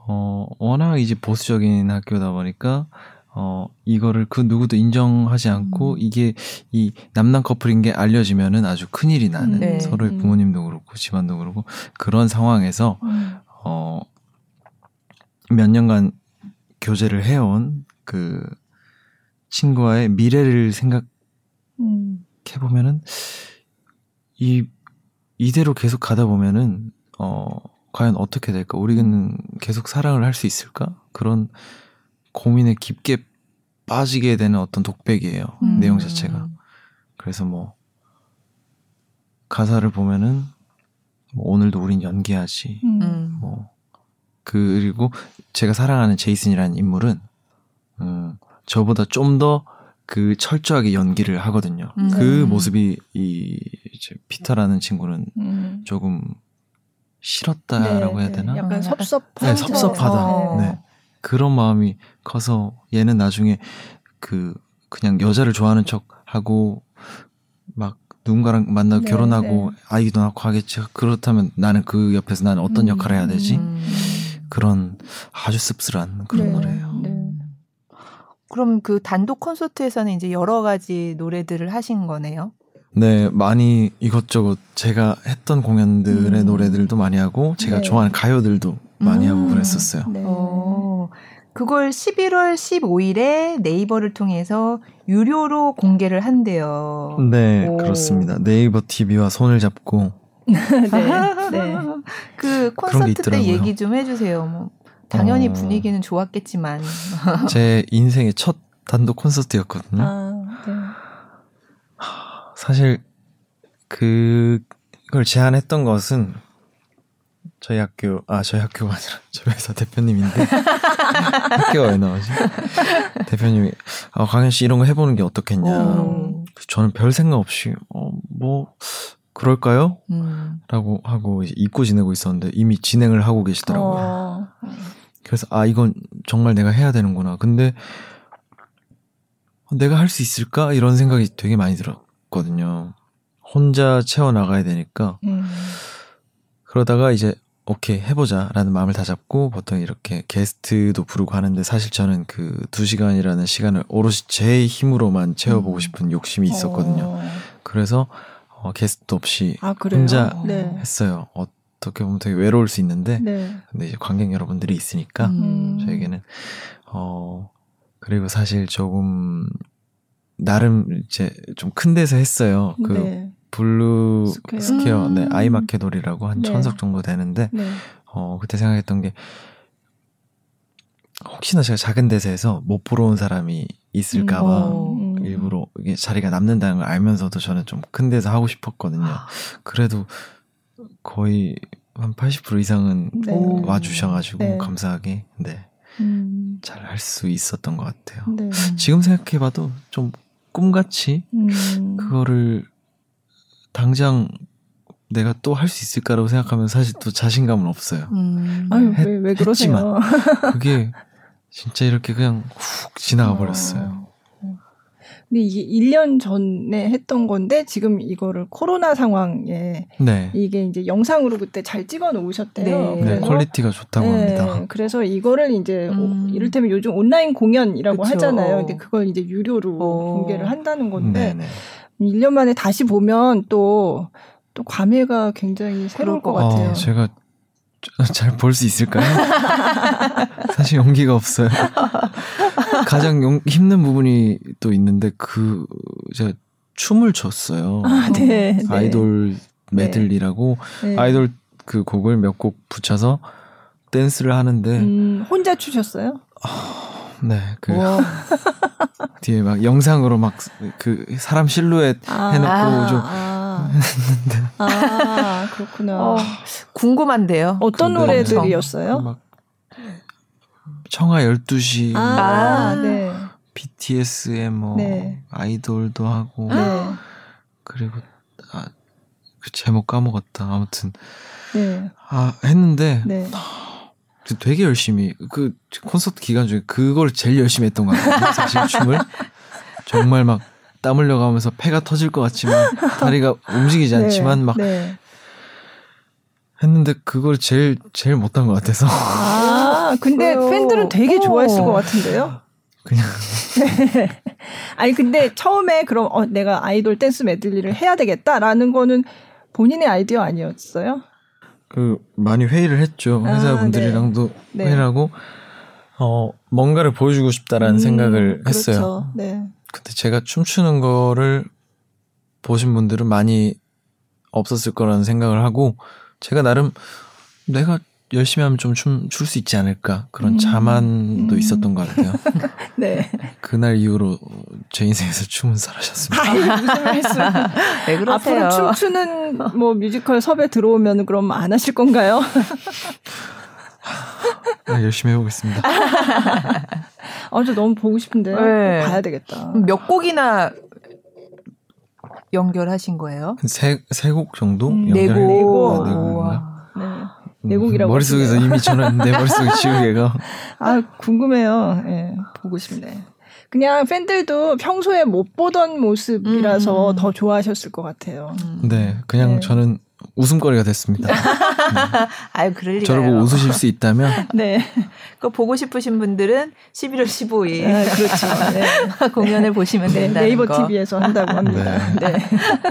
C: 어 워낙 이제 보수적인 학교다 보니까 어 이거를 그 누구도 인정하지 않고 음. 이게 이 남남 커플인 게 알려지면은 아주 큰일이 나는 네. 서로의 음. 부모님도 그렇고 집안도 그렇고 그런 상황에서 음. 어 몇 년간 교제를 해온 그 친구와의 미래를 생각해 보면은 이 이대로 계속 가다 보면은 어 과연 어떻게 될까? 우리는 계속 사랑을 할 수 있을까? 그런 고민에 깊게 빠지게 되는 어떤 독백이에요. 음. 내용 자체가. 그래서 뭐 가사를 보면은 뭐 오늘도 우린 연기하지. 음. 뭐 그리고 제가 사랑하는 제이슨이라는 인물은 음 저보다 좀 더 그 철저하게 연기를 하거든요. 음. 그 네. 모습이 이 이제 피터라는 친구는 음. 조금 싫었다라고 네, 해야 되나?
B: 약간 아, 섭섭하다.
C: 네, 섭섭하다. 어. 네. 그런 마음이 커서 얘는 나중에 그 그냥 여자를 좋아하는 척 하고 막 누군가랑 만나고 네, 결혼하고 네. 아이도 낳고 하겠지. 그렇다면 나는 그 옆에서 나는 어떤 음. 역할을 해야 되지? 음. 그런 아주 씁쓸한 그런 네, 노래예요. 네.
A: 그럼 그 단독 콘서트에서는 이제 여러 가지 노래들을 하신 거네요.
C: 네, 많이 이것저것 제가 했던 공연들의 음. 노래들도 많이 하고 제가 네. 좋아하는 가요들도 많이 음. 하고 그랬었어요. 네. 어,
A: 그걸 11월 15일에 네이버를 통해서 유료로 공개를 한대요.
C: 네, 오. 그렇습니다. 네이버 TV와 손을 잡고 네, 네.
A: 그 콘서트 때 얘기 좀 해주세요. 뭐 당연히 어... 분위기는 좋았겠지만
C: 제 인생의 첫 단독 콘서트였거든요. 아, 네. 사실 그걸 제안했던 것은 저희 학교 아 저희 학교가 아니라 저희 회사 대표님인데 학교가 왜 나오지? 대표님이 아 강현 씨 이런 거 해보는 게 어떻겠냐. 어. 저는 별 생각 없이 어뭐 그럴까요? 음. 라고 하고 잊고 지내고 있었는데 이미 진행을 하고 계시더라고요. 어. 그래서 아 이건 정말 내가 해야 되는구나. 근데 내가 할 수 있을까 이런 생각이 되게 많이 들었거든요. 혼자 채워 나가야 되니까 음. 그러다가 이제 오케이 해보자라는 마음을 다 잡고 보통 이렇게 게스트도 부르고 하는데 사실 저는 그 두 시간이라는 시간을 오롯이 제 힘으로만 채워보고 음. 싶은 욕심이 있었거든요. 어. 그래서 어, 게스트 없이 아, 혼자 네. 했어요. 어, 어떻게 보면 되게 외로울 수 있는데 네. 근데 이제 관객 여러분들이 있으니까 음. 저에게는 어 그리고 사실 조금 나름 이제 좀 큰 데서 했어요. 그 네. 블루 스퀘어, 스퀘어 네, 음. 아이마켓홀이라고 한 네. 천석 정도 되는데 네. 어 그때 생각했던 게 혹시나 제가 작은 데서 해서 못 보러 온 사람이 있을까봐 음. 음. 일부러 이게 자리가 남는다는 걸 알면서도 저는 좀 큰 데서 하고 싶었거든요. 아. 그래도 거의 한 80% 이상은 네. 와주셔가지고 네. 감사하게 네. 음. 잘할 수 있었던 것 같아요. 네. 지금 생각해봐도 좀 꿈같이 음. 그거를 당장 내가 또 할 수 있을까라고 생각하면 사실 또 자신감은 없어요. 음.
B: 아유, 왜, 왜 그러세요?
C: 그게 진짜 이렇게 그냥 훅 지나가 버렸어요. 어.
B: 근데 이게 1년 전에 했던 건데 지금 이거를 코로나 상황에 네. 이게 이제 영상으로 그때 잘 찍어 놓으셨대요.
C: 네. 네, quality가 좋다고 네, 합니다.
B: 그래서 이거를 이제 음. 이를테면 요즘 온라인 공연이라고 그쵸. 하잖아요. 근데 그걸 이제 유료로 오. 공개를 한다는 건데 네네. 1년 만에 다시 보면 또또 감회가 굉장히 새로울 것 같아요. 어,
C: 제가 잘 볼 수 있을까요? 사실 용기가 없어요. 가장 용, 힘든 부분이 또 있는데 그 제가 춤을 췄어요.
B: 아, 네,
C: 네. 아이돌 메들리라고 네. 아이돌 그 곡을 몇 곡 붙여서 댄스를 하는데
B: 음, 혼자 추셨어요?
C: 네, 그 뒤에 막 영상으로 막 그 사람 실루엣 아, 해놓고 아, 좀 아. 했는데
B: 아 그렇구나. 어,
A: 궁금한데요.
B: 어떤 그 노래들이었어요? 막
C: 청아 12시 아, 뭐, 네. BTS의 뭐 네. 아이돌도 하고 네. 그리고 아, 그 제목 까먹었다. 아무튼 네. 아 했는데 네. 되게 열심히 그 콘서트 기간 중에 그걸 제일 열심히 했던 것 같아요. 사실 춤을 정말 막 땀 흘려가면서 폐가 터질 것 같지만 다리가 움직이지 네, 않지만 막 네. 했는데 그걸 제일 제일 못한 것 같아서.
B: 아 근데 어, 팬들은 되게 좋아했을 어. 것 같은데요.
C: 그냥.
B: 아니 근데 처음에 그럼 어, 내가 아이돌 댄스 메들리를 해야 되겠다라는 거는 본인의 아이디어 아니었어요?
C: 그 많이 회의를 했죠. 아, 회사분들이랑도 아, 네. 회의를 하고 어 뭔가를 보여주고 싶다라는 음, 생각을 그렇죠. 했어요. 네. 근데 제가 춤추는 거를 보신 분들은 많이 없었을 거라는 생각을 하고 제가 나름 내가 열심히 하면 좀 춤 출 수 있지 않을까 그런 음. 자만도 음. 있었던 것 같아요. 네. 그날 이후로 제 인생에서 춤은 사라졌습니다.
B: 아니, 무슨 말씀? 왜 그러세요? 앞으로 춤추는 뭐 뮤지컬 섭외 들어오면 그럼 안 하실 건가요?
C: 네, 열심히 해보겠습니다.
B: 아, 저 너무 보고 싶은데 네. 봐야 되겠다.
A: 몇 곡이나 연결하신 거예요?
C: 세 세 곡 정도?
B: 음, 네 곡. 네 곡. 네 곡인가? 네. 내곡이라고
C: 머릿속에서 이미 저는 내 머릿속에 지우개가
B: 아 궁금해요. 예, 네, 보고 싶네. 그냥 팬들도 평소에 못 보던 모습이라서 음. 더 좋아하셨을 것 같아요.
C: 음. 네, 그냥 네. 저는 웃음거리가 됐습니다. 네.
A: 아유, 그럴 리가요.
C: 저를 보고 웃으실 수 있다면.
A: 네. 그거 보고 싶으신 분들은 11월 15일. 아,
B: 그렇죠. 네.
A: 공연을 보시면 네, 된다.
B: 네이버 거. TV에서 한다고 합니다. 네. 네.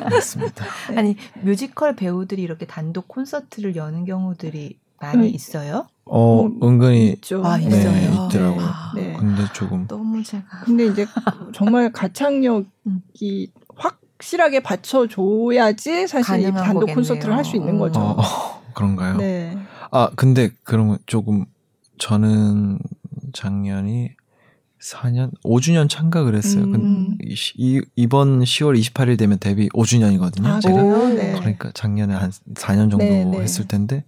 C: 맞습니다.
A: 아니, 뮤지컬 배우들이 이렇게 단독 콘서트를 여는 경우들이 많이 음. 있어요?
C: 어, 음, 은근히
A: 있죠. 아, 있어요.
C: 네, 있더라고요. 네. 근데 조금
A: 너무 제가
B: 근데 이제 정말 가창력이 음. 확실하게 받쳐줘야지 사실 단독 거겠네요. 콘서트를 할 수 있는 거죠. 어,
C: 어, 그런가요? 네. 아 근데 그러면 조금 저는 작년이 4년 5주년 참가를 했어요. 음. 이, 이번 10월 28일 되면 데뷔 5주년이거든요. 아, 제가 네. 그러니까 작년에 한 4년 정도 네, 네. 했을 텐데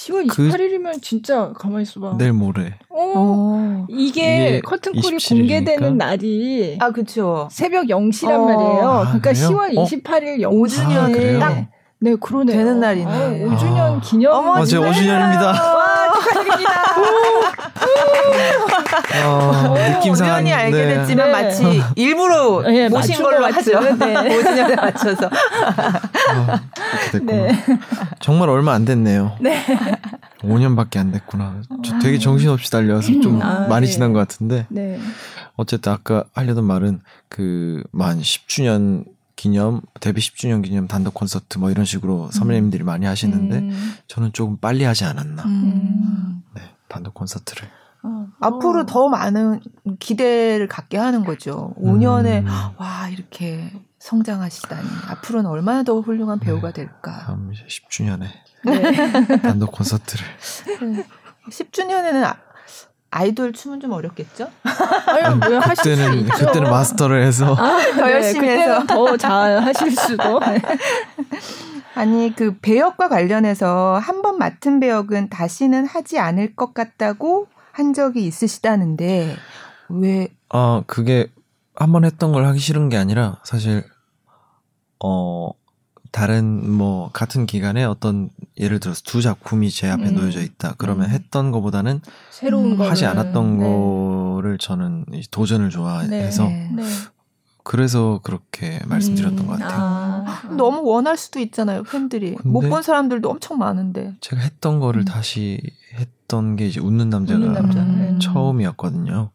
B: 10월 28일이면 그, 진짜 가만히 있어봐.
C: 내일 모레.
B: 어, 어. 이게 커튼콜이 공개되는 날이
A: 아 그렇죠.
B: 새벽 0시란 어. 말이에요. 아, 그러니까 그래요? 10월 28일 어? 0주년에 아, 네 그러네요.
A: 되는 날이네. 아,
B: 5주년 기념.
C: 어머, 제 5주년입니다.
B: 와 축하드립니다.
C: 어, 느낌상
A: 5년이 알게 네. 됐지만 네. 마치 일부러 네, 모신 걸로 하죠. 네. 5주년에 맞춰서. 어,
C: 네. 정말 얼마 안 됐네요. 네. 5년밖에 안 됐구나. 저 되게 정신없이 달려서 좀 아, 많이 네. 지난 것 같은데. 네. 어쨌든 아까 하려던 말은 그 만 10주년 기념 데뷔 10주년 기념 단독 콘서트 뭐 이런 식으로 음. 선배님들이 많이 하시는데 음. 저는 조금 빨리 하지 않았나. 음. 네, 단독 콘서트를.
A: 어, 앞으로 어. 더 많은 기대를 갖게 하는 거죠. 5년에 음. 와 이렇게 성장하시다니 앞으로는 얼마나 더 훌륭한 네. 배우가 될까.
C: 다음 이제 10주년에 네. 단독 콘서트를.
A: 네. 10주년에는 아이돌 춤은 좀 어렵겠죠?
B: 아유, 뭐
C: 그때는 그때는 마스터를 해서
B: 아, 더 네, 열심히 해서 더 잘 하실 수도. 네.
A: 아니 그 배역과 관련해서 한 번 맡은 배역은 다시는 하지 않을 것 같다고 한 적이 있으시다는데 왜?
C: 아 그게 한 번 했던 걸 하기 싫은 게 아니라 사실 어 다른 뭐 같은 기간에 어떤 예를 들어서 두 작품이 제 앞에 음. 놓여져 있다. 그러면 음. 했던 것보다는
B: 새로운
C: 하지 않았던 네. 거를 저는 도전을 좋아해서 네. 네. 그래서 그렇게 말씀드렸던 음, 것 같아요. 아.
A: 너무 원할 수도 있잖아요, 팬들이. 못 본 사람들도 엄청 많은데.
C: 제가 했던 거를 음. 다시 했던 게 이제 웃는 남자가 웃는 남자. 음. 처음이었거든요.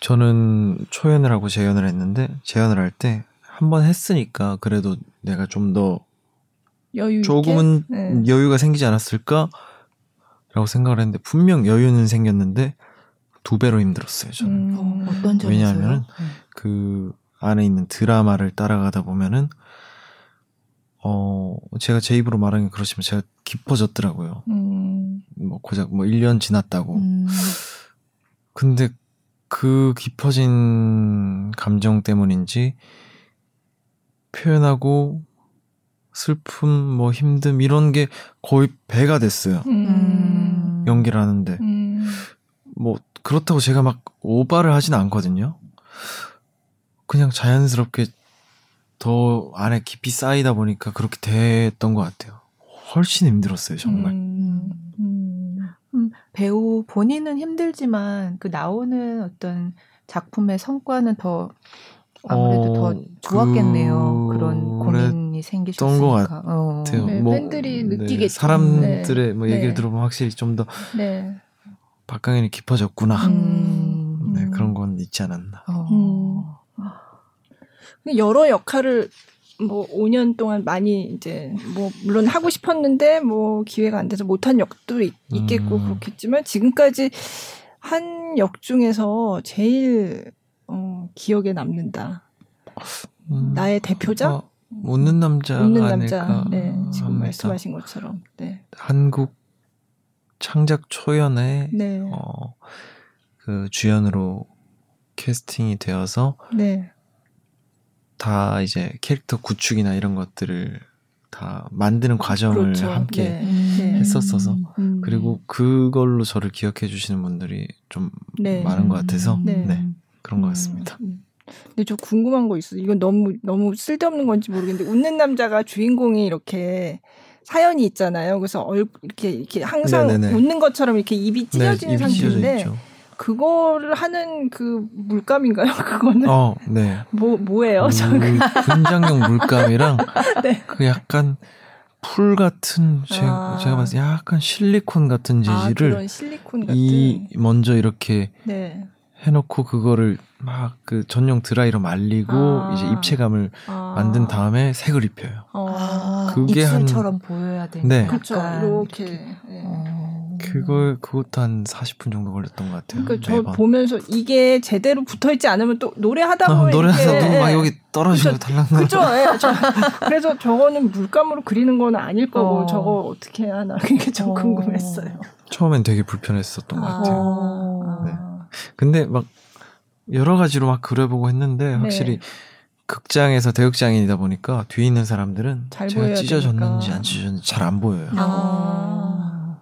C: 저는 초연을 하고 재연을 했는데 재연을 할 때 한 번 했으니까 그래도 내가 좀더 조금은 네. 여유가 생기지 않았을까? 라고 생각을 했는데 분명 여유는 생겼는데 두 배로 힘들었어요 저는 음,
A: 어떤 점에서요?
C: 왜냐하면 음. 그 안에 있는 드라마를 따라가다 보면은 어 제가 제 입으로 말하는 게 그렇지만 제가 깊어졌더라고요 음. 뭐 고작 뭐 1년 지났다고 음. 근데 그 깊어진 감정 때문인지 표현하고 슬픔, 뭐 힘듦 이런 게 거의 배가 됐어요. 음. 연기를 하는데 음. 뭐 그렇다고 제가 막 오바를 하진 않거든요. 그냥 자연스럽게 더 안에 깊이 쌓이다 보니까 그렇게 됐던 것 같아요. 훨씬 힘들었어요, 정말. 음.
A: 음. 음 배우 본인은 힘들지만 그 나오는 어떤 작품의 성과는 더 아무래도 어, 더 좋았겠네요. 그... 런 고민이 생기셨으니까. 것
C: 같아요.
B: 어. 네, 뭐, 팬들이 네, 느끼겠죠.
C: 사람들의 네. 뭐 얘기를 네. 들어보면 확실히 좀더 네. 박강현이 깊어졌구나. 음. 네, 그런 건 있지 않았나. 어.
B: 음. 여러 역할을 뭐 5년 동안 많이 이제 뭐 물론 하고 싶었는데 뭐 기회가 안 돼서 못한 역도 있, 겠고 음. 그렇겠지만 지금까지 한 역 중에서 제일 어, 기억에 남는다. 음, 나의 대표작? 어,
C: 웃는 남자 웃는 남자.
B: 네, 지금 합니다. 말씀하신 것처럼. 네.
C: 한국 창작 초연에 네. 어, 그 주연으로 캐스팅이 되어서 네. 다 이제 캐릭터 구축이나 이런 것들을 다 만드는 과정을 그렇죠. 함께 네. 네. 했었어서 음. 그리고 그걸로 저를 기억해 주시는 분들이 좀 네. 많은 것 같아서 네. 네. 그런 것 음. 같습니다. 음.
B: 근데 저 궁금한 거 있어요. 이건 너무 너무 쓸데없는 건지 모르겠는데 웃는 남자가 주인공이 이렇게 사연이 있잖아요. 그래서 얼 이렇게 이렇게 항상 네네네. 웃는 것처럼 이렇게 입이 찢어지는 네, 상태인데 그거를 하는 그 물감인가요? 그거는
C: 어, 네.
B: 뭐 뭐예요?
C: 물, 분장용 물감이랑 네. 그 약간 풀 같은 제가, 아. 제가 봤을 때 약간 실리콘 같은 아, 재질을 아, 실리콘 같은. 이 먼저 이렇게 네. 해놓고 그거를 막 그 전용 드라이로 말리고 아. 이제 입체감을 아. 만든 다음에 색을 입혀요.
A: 아. 그게 입술처럼 한, 보여야 되니까. 네.
B: 그렇죠. 이렇게. 네.
C: 어. 그걸 그것도 한 40분 정도 걸렸던 것 같아요.
B: 그러니까 저 매번. 보면서 이게 제대로 붙어 있지 않으면 또 노래하다 보면 어,
C: 노래하다 보면 막 여기 떨어지고 달랑
B: 그죠. 예, 저, 그래서 저거는 물감으로 그리는 건 아닐 거고 어. 저거 어떻게 하나 그게 좀 어. 궁금했어요.
C: 처음엔 되게 불편했었던 것 같아요. 아. 네. 근데 막 여러 가지로 막 그려보고 했는데 네. 확실히 네. 극장에서 대극장이다 보니까 뒤에 있는 사람들은 제가 찢어졌는지 되니까. 안 찢어졌는지 잘 안 보여요.
B: 아,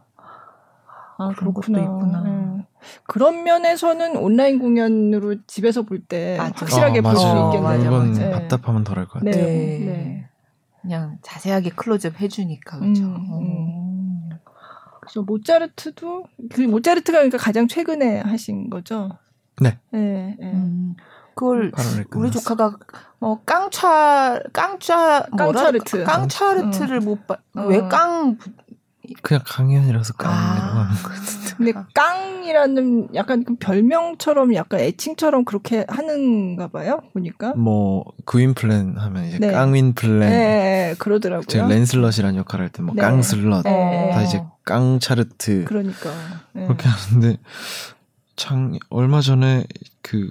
B: 아 그런 것도 있구나. 네. 그런 면에서는 온라인 공연으로 집에서 볼 때 확실하게 어, 볼수 있겠네요.
C: 이건 네. 답답하면 덜할 것 같아요. 네.
A: 네. 그냥 자세하게 클로즈업 해주니까 그렇죠. 음, 음.
B: 그래서 모차르트도 그 모차르트가 그러니까 가장 최근에 하신 거죠.
C: 네. 네. 네.
A: 음, 그걸 우리 조카가 뭐 깡차 깡차
B: 깡차르트
A: 깡차르트를 어. 못 봐. 어. 왜깡
C: 그냥 강연이라서 깡이라고 아. 하는 거 같은데.
B: 근데 깡이라는 약간 그 별명처럼 약간 애칭처럼 그렇게 하는가 봐요. 보니까.
C: 뭐 그윈플렌 하면 이제 네. 깡윈플렌. 네,
B: 네 그러더라고요.
C: 제가 랜슬럿이라는 역할을 할 때 뭐 네. 깡슬럿 네. 다 이제 깡차르트.
B: 그러니까.
C: 네. 그렇게 하는데 장 얼마 전에 그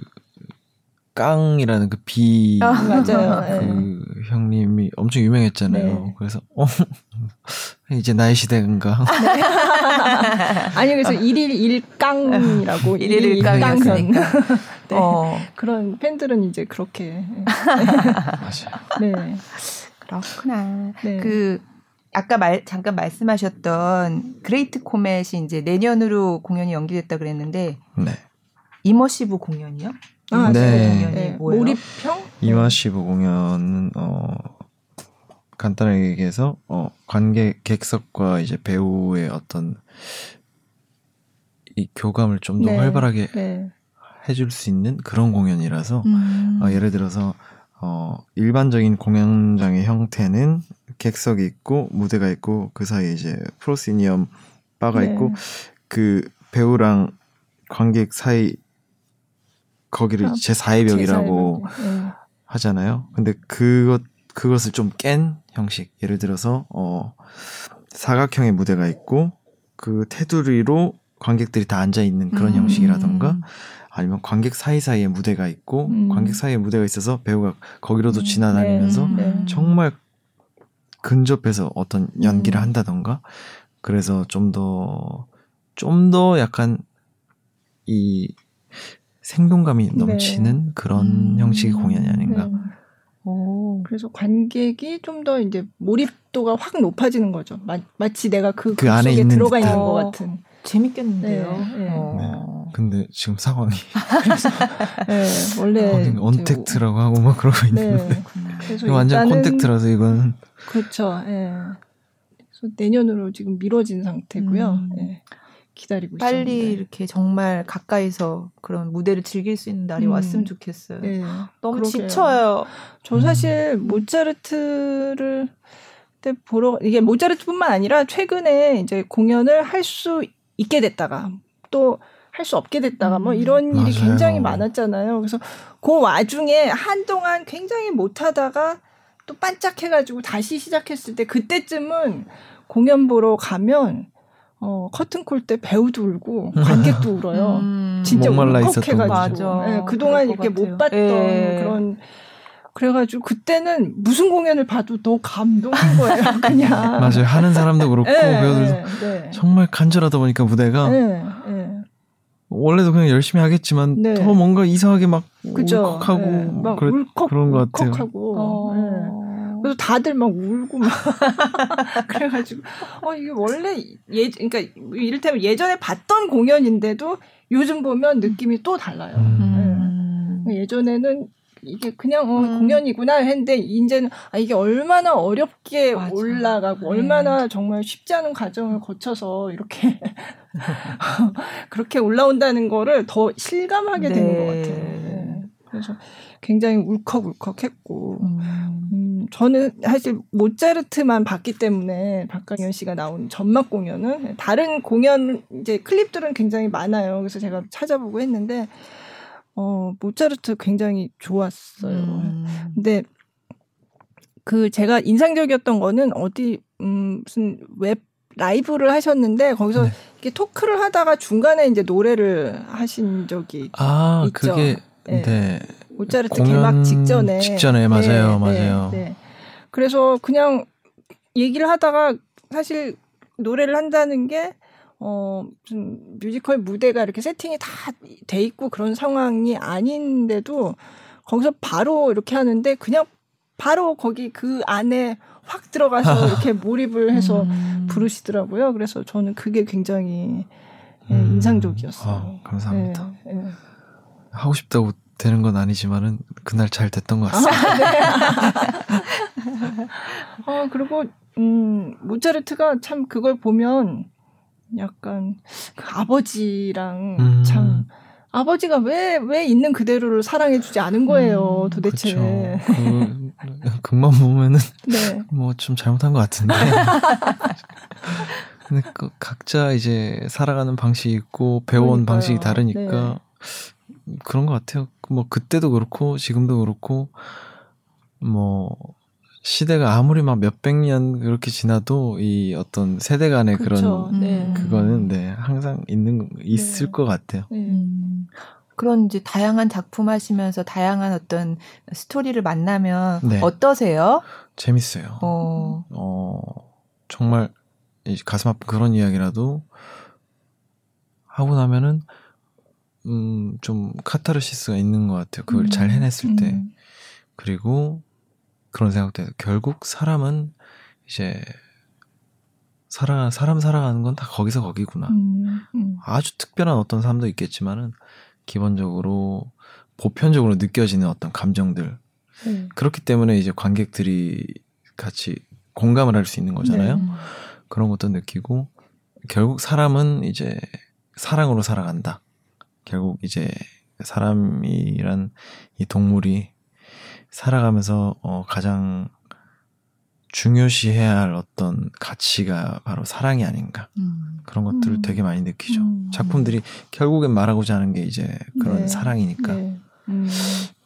C: 깡이라는 그 비.
B: 아, 맞아요.
C: 그 네. 형님이 엄청 유명했잖아요. 네. 그래서, 어, 이제 나의 시대인가. 네.
B: 아니, 그래서 일일 일깡이라고. 일일 일깡이었으니까. 네. 어. 그런 팬들은 이제 그렇게.
C: 맞아요.
B: 네.
A: 그렇구나. 네. 그, 아까 말, 잠깐 말씀하셨던 그레이트 코멧이 이제 내년으로 공연이 연기됐다 그랬는데. 네. immersive 공연이요?
B: 아, 네. 공연이 네. 뭐예요? 몰입형?
C: immersive 공연은 어 간단하게 얘기해서 어 관객 객석과 이제 배우의 어떤 이 교감을 좀더 네. 활발하게 네. 해줄 수 있는 그런 공연이라서 음. 어, 예를 들어서 어, 일반적인 공연장의 형태는 객석이 있고 무대가 있고 그 사이에 이제 프로시니엄 바가 네. 있고 그 배우랑 관객 사이 거기를 아, 제 4의 벽이라고 네. 하잖아요. 근데 그것 그것을 좀 깬 형식. 예를 들어서 어 사각형의 무대가 있고 그 테두리로 관객들이 다 앉아 있는 그런 음. 형식이라던가 아니면 관객 사이사이에 무대가 있고 음. 관객 사이에 무대가 있어서 배우가 거기로도 음. 지나다니면서 네. 네. 정말 근접해서 어떤 연기를 음. 한다던가 그래서 좀 더 좀 더 약간 이 생동감이 네. 넘치는 네. 그런 음. 형식의 공연이 아닌가. 네.
B: 오. 그래서 관객이 좀 더 이제 몰입도가 확 높아지는 거죠. 마, 치 내가 그, 그 안에 있는 들어가. 있는 것 같은.
A: 재밌겠는데요. 네.
C: 네. 어. 근데 지금 상황이
B: 네, 원래
C: 언택트라고 하고 막 그러고 있는데 네. 그래서 완전 콘택트라서 이거는
B: 그렇죠. 예. 그래서 내년으로 지금 미뤄진 상태고요. 음. 예. 기다리고
A: 빨리
B: 있었는데.
A: 이렇게 정말 가까이서 그런 무대를 즐길 수 있는 날이 음. 왔으면 좋겠어요. 네. 너무 그러게요. 지쳐요.
B: 저 음. 사실 모차르트를 때 보러 이게 모차르트뿐만 아니라 최근에 이제 공연을 할 수 있게 됐다가 또 할 수 없게 됐다가 뭐 음. 이런 일이 맞아요. 굉장히 많았잖아요. 그래서 그 와중에 한동안 굉장히 못하다가 또 반짝해가지고 다시 시작했을 때 그때쯤은 공연 보러 가면 어, 커튼콜 때 배우도 울고 관객도 울어요. 음, 진짜 울컥해가지고. 네, 그동안 이렇게 못 봤던 네. 그런 그래가지고 그때는 무슨 공연을 봐도 더 감동인 거예요, 그냥.
C: 맞아요. 하는 사람도 그렇고 네, 배우들 네. 정말 간절하다 보니까 무대가 네, 네. 원래도 그냥 열심히 하겠지만 네. 더 뭔가 이상하게 막 그쵸? 울컥하고 막 그래, 울컥, 그런 것 같아요.
B: 울컥하고. 어. 그래서 다들 막 울고 막 그래가지고 어 이게 원래 예 그러니까 이를테면 예전에 봤던 공연인데도 요즘 보면 느낌이 또 달라요. 음. 네. 예전에는 이게 그냥 어, 음. 공연이구나 했는데 이제는 아 이게 얼마나 어렵게 맞아. 올라가고 네. 얼마나 정말 쉽지 않은 과정을 거쳐서 이렇게 그렇게 올라온다는 거를 더 실감하게 네. 되는 것 같아요. 네. 그래서 굉장히 울컥울컥했고 음. 음, 저는 사실 모차르트만 봤기 때문에 박강현 씨가 나온 전막 공연은 다른 공연 이제 클립들은 굉장히 많아요. 그래서 제가 찾아보고 했는데 어 모차르트 굉장히 좋았어요. 음. 근데 그 제가 인상적이었던 거는 어디 음 무슨 웹 라이브를 하셨는데 거기서 네. 이렇게 토크를 하다가 중간에 이제 노래를 하신 적이 아, 있죠. 그게 네. 네. 모차르트 개막 직전에
C: 직전에 맞아요, 네, 맞아요. 네, 네.
B: 그래서 그냥 얘기를 하다가 사실 노래를 한다는 게 어, 무슨 뮤지컬 무대가 이렇게 세팅이 다 돼 있고 그런 상황이 아닌데도 거기서 바로 이렇게 하는데 그냥 바로 거기 그 안에 확 들어가서 이렇게 몰입을 해서 음. 부르시더라고요. 그래서 저는 그게 굉장히 예, 음. 인상적이었어요. 아,
C: 감사합니다. 네, 네. 하고 싶다고 되는 건 아니지만은 그날 잘 됐던 것 같습니다. 아,
B: 네. 아 그리고 음 모차르트가 참 그걸 보면 약간 그 아버지랑 음. 참 아버지가 왜왜 있는 그대로를 사랑해주지 않은 거예요 음, 도대체. 그,
C: 그만 보면은 네. 뭐좀 잘못한 것 같은데. 근데 그 각자 이제 살아가는 방식이 있고 배워온 그러니까요. 방식이 다르니까 네. 그런 것 같아요. 뭐 그때도 그렇고 지금도 그렇고 뭐 시대가 아무리 막 몇백 년 그렇게 지나도 이 어떤 세대 간의 그렇죠. 그런 네. 그거는 네 항상 있는 있을 네. 것 같아요. 네. 음.
A: 그런 이제 다양한 작품 하시면서 다양한 어떤 스토리를 만나면 네. 어떠세요?
C: 재밌어요. 어. 어 정말 가슴 아픈 그런 이야기라도 하고 나면은 음, 좀 카타르시스가 있는 것 같아요. 그걸 음. 잘 해냈을 때. 음. 그리고 그런 생각도 해요. 결국 사람은 이제 살아, 사람 살아가는 건 다 거기서 거기구나. 음. 음. 아주 특별한 어떤 사람도 있겠지만은 기본적으로 보편적으로 느껴지는 어떤 감정들. 음. 그렇기 때문에 이제 관객들이 같이 공감을 할 수 있는 거잖아요. 네. 그런 것도 느끼고 결국 사람은 이제 사랑으로 살아간다. 결국 이제 사람이란 이 동물이 살아가면서 어, 가장 중요시해야 할 어떤 가치가 바로 사랑이 아닌가 음. 그런 것들을 음. 되게 많이 느끼죠. 음. 작품들이 결국엔 말하고자 하는 게 이제 그런 네. 사랑이니까 네. 음.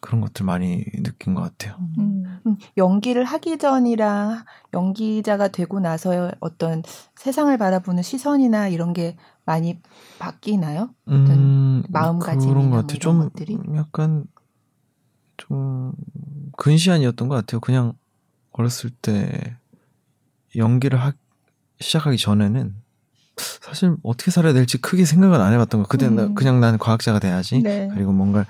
C: 그런 것들 많이 느낀 것 같아요.
A: 음. 음. 연기를 하기 전이랑 연기자가 되고 나서 어떤 세상을 바라보는 시선이나 이런 게 많이 바뀌나요? 어떤 마음가짐이나 그런 것 같아요. 좀 것들이?
C: 약간 좀 근시안이었던 것 같아요. 그냥 어렸을 때 연기를 하, 시작하기 전에는 사실 어떻게 살아야 될지 크게 생각은 안 해봤던 거. 그때 음. 그냥 난 과학자가 돼야지. 네. 그리고 뭔가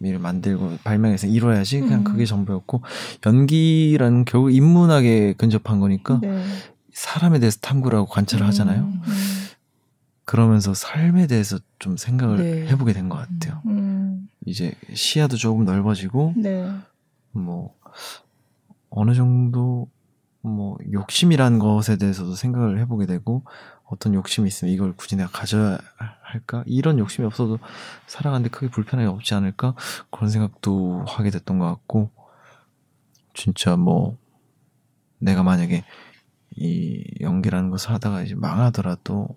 C: 를 만들고 발명해서 이뤄야지. 그냥 음. 그게 전부였고 연기라는 결국 인문학에 근접한 거니까 네. 사람에 대해서 탐구를 하고 관찰을 음. 하잖아요. 음. 그러면서 삶에 대해서 좀 생각을 네. 해보게 된 것 같아요. 음. 이제 시야도 조금 넓어지고 네. 뭐 어느 정도 뭐 욕심이란 것에 대해서도 생각을 해보게 되고 어떤 욕심이 있으면 이걸 굳이 내가 가져야 할까 이런 욕심이 없어도 살아가는데 크게 불편함이 없지 않을까 그런 생각도 하게 됐던 것 같고 진짜 뭐 내가 만약에 이 연기라는 것을 하다가 이제 망하더라도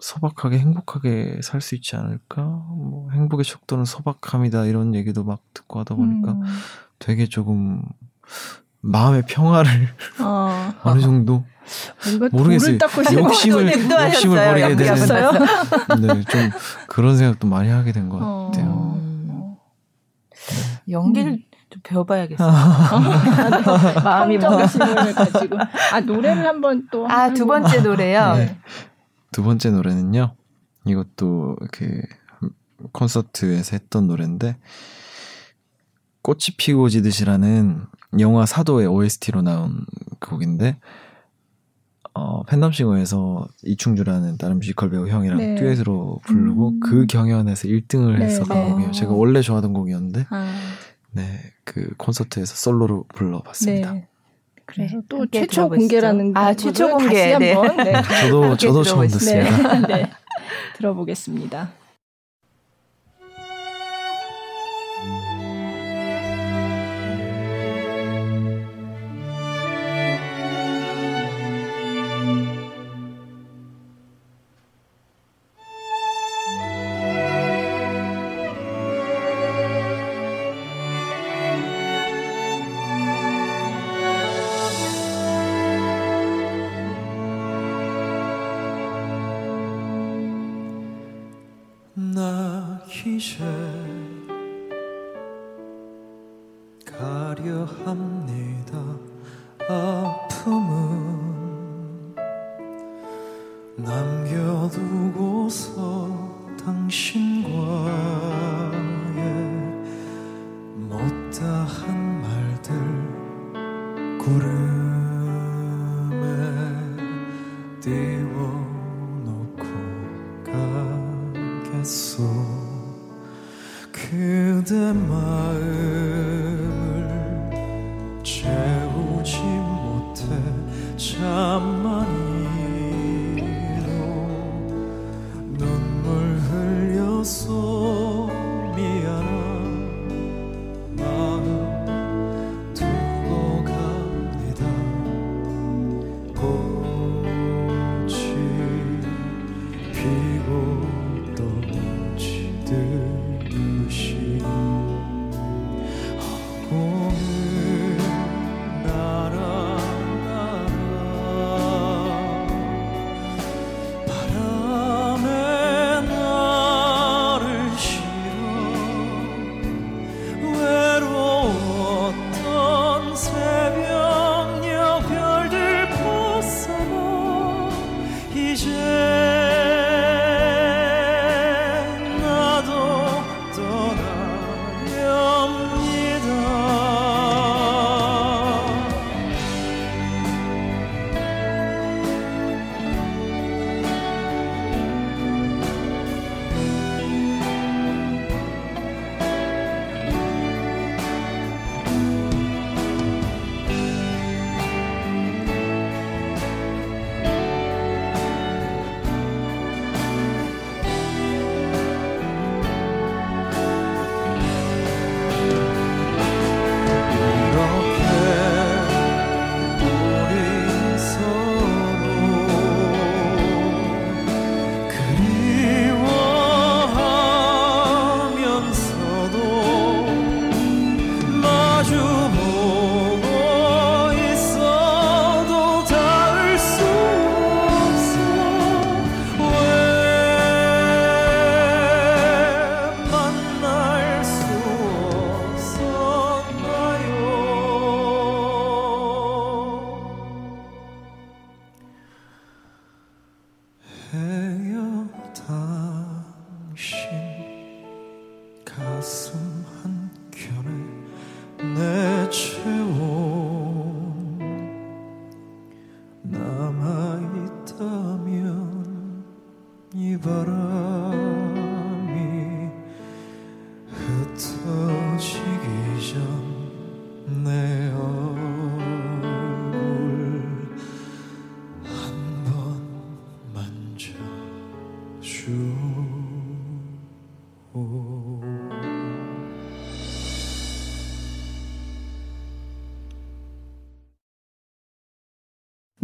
C: 소박하게 행복하게 살 수 있지 않을까 뭐 행복의 척도는 소박함이다 이런 얘기도 막 듣고 하다 보니까 음. 되게 조금 마음의 평화를 어. 어느 정도 모르겠어요. 욕심을 욕심을 버리게 되는 네, 좀 그런 생각도 많이 하게 된것 어. 같아요. 어.
A: 네. 연기를 음. 좀 배워봐야겠어요.
B: 마음이 뭐심을 가지고 아 노래를 한번 또
A: 아두 번째 노래요. 네.
C: 두 번째 노래는요. 이것도 그 콘서트에서 했던 노래인데 꽃이 피고 지듯이라는 영화 사도의 OST로 나온 곡인데 어, 팬덤싱어에서 이충주라는 다른 뮤지컬 배우 형이랑 네. 듀엣으로 부르고 음. 그 경연에서 1등을 네, 했었던 네. 곡이에요. 제가 원래 좋아하던 곡이었는데 아. 네, 그 콘서트에서 솔로로 불러봤습니다. 네.
B: 그래서 또 최초 공개라는
A: 아 최초 공개 다시 한번 네. 네.
C: 저도 저도 처음 듣습니다. 네.
B: 들어보겠습니다.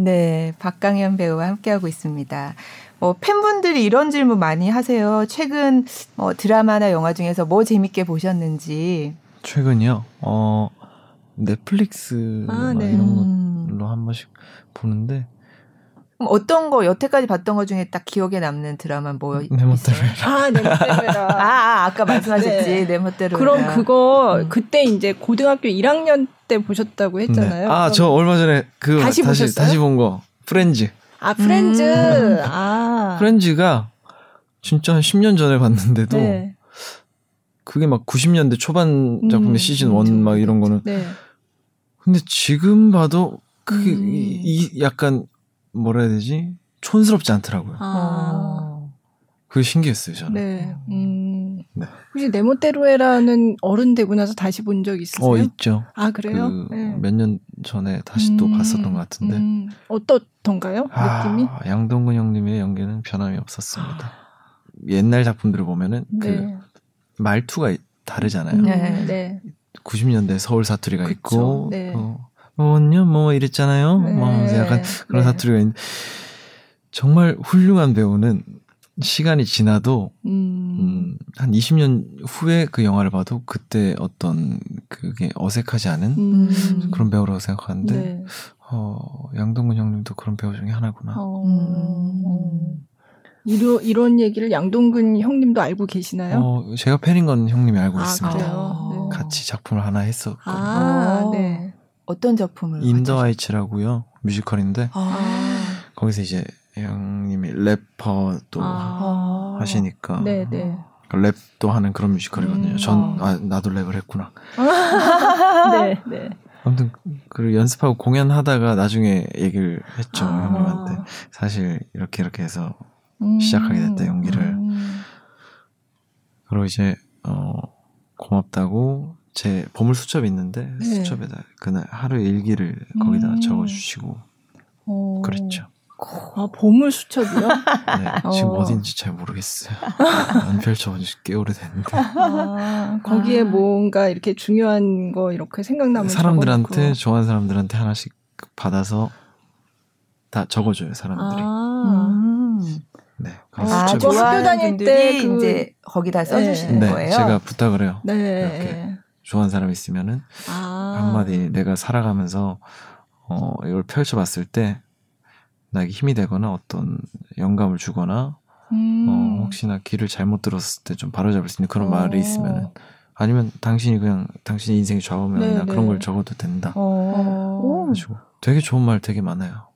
A: 네, 박강현 배우와 함께하고 있습니다. 뭐 팬분들이 이런 질문 많이 하세요. 최근 뭐 드라마나 영화 중에서 뭐 재밌게 보셨는지.
C: 최근이요? 어 넷플릭스 아, 네. 이런 걸로 한 번씩 보는데
A: 어떤 거 여태까지 봤던 것 중에 딱 기억에 남는 드라마 뭐
C: 내 멋대로
B: 아, 내 멋대로
A: 아, 아, 아까 말씀하셨지. 네. 내 멋대로
B: 그럼 그거 음. 그때 이제 고등학교 1학년 때 보셨다고 했잖아요.
C: 네. 아, 저 얼마 전에 그 다시 다시, 다시 본 거. 프렌즈.
B: 아, 프렌즈. 음. 아.
C: 프렌즈가 진짜 한 10년 전에 봤는데도 네. 그게 막 90년대 초반 작품의 음, 시즌 1 막 이런 거는 네. 근데 지금 봐도 그게 음. 이, 이 약간 뭐라 해야 되지? 촌스럽지 않더라고요. 아. 그게 신기했어요, 저는.
B: 네. 음. 네. 혹시 내 멋대로 해라는 어른 되고 나서 다시 본 적 있으세요?
C: 어, 있죠.
B: 아, 그래요? 그
C: 네. 몇년 전에 다시 음. 또 봤었던 것 같은데. 음.
B: 어떻던가요?
C: 아,
B: 느낌이?
C: 양동근 형님의 연기는 변함이 없었습니다. 옛날 작품들을 보면은 그 네. 말투가 다르잖아요.
B: 네. 네.
C: 90년대 서울 사투리가 그쵸, 있고, 네. 어, 뭐냐 뭐 이랬잖아요. 네. 뭐 약간 그런 네. 사투리가 있는데 정말 훌륭한 배우는 시간이 지나도 음. 음, 한 20년 후에 그 영화를 봐도 그때 어떤 그게 어색하지 않은 음. 그런 배우라고 생각하는데 네. 어, 양동근 형님도 그런 배우 중에 하나구나. 어. 음.
B: 이러, 이런 얘기를 양동근 형님도 알고 계시나요?
C: 어, 제가 팬인 건 형님이 알고
B: 아,
C: 있습니다.
B: 그래요?
C: 네. 같이 작품을 하나 했었거든요.
B: 아, 네.
A: 어떤 작품을?
C: 인더아이츠라고요 뮤지컬인데 아. 거기서 이제 형님이 래퍼 또 아. 하시니까
B: 네네. 네.
C: 랩도 하는 그런 뮤지컬이거든요. 음. 전 아, 나도 랩을 했구나.
B: 네, 네.
C: 아무튼 그 연습하고 공연하다가 나중에 얘기를 했죠 아. 형님한테. 사실 이렇게 이렇게 해서 음. 시작하게 됐다 연기를. 음. 그리고 이제 어 고맙다고 제 보물 수첩이 있는데 네. 수첩에다 그날 하루 일기를 거기다 음. 적어주시고 오. 그랬죠.
B: 아 보물 수첩이요?
C: 네, 지금 어. 어딘지 잘 모르겠어요. 안 펼쳐본 지꽤 오래됐는데.
B: 아, 거기에 아. 뭔가 이렇게 중요한 거 이렇게 생각나면
C: 사람들한테 적어놓고. 좋아하는 사람들한테 하나씩 받아서 다 적어줘요 사람들이. 아. 음. 네.
A: 아, 저 학교 다닐 때 그... 이제 거기다 써주시는
C: 네.
A: 거예요.
C: 제가 부탁을 해요. 네. 이렇게 좋아하는 사람 있으면은 아. 한마디 내가 살아가면서 어 이걸 펼쳐봤을 때 나에게 힘이 되거나 어떤 영감을 주거나 음. 어 혹시나 길을 잘못 들었을 때 좀 바로잡을 수 있는 그런 어. 말이 있으면은 아니면 당신이 그냥 당신의 인생이 좌우면 네, 그냥 그런 걸 적어도 된다. 어. 가지고 되게 좋은 말 되게 많아요.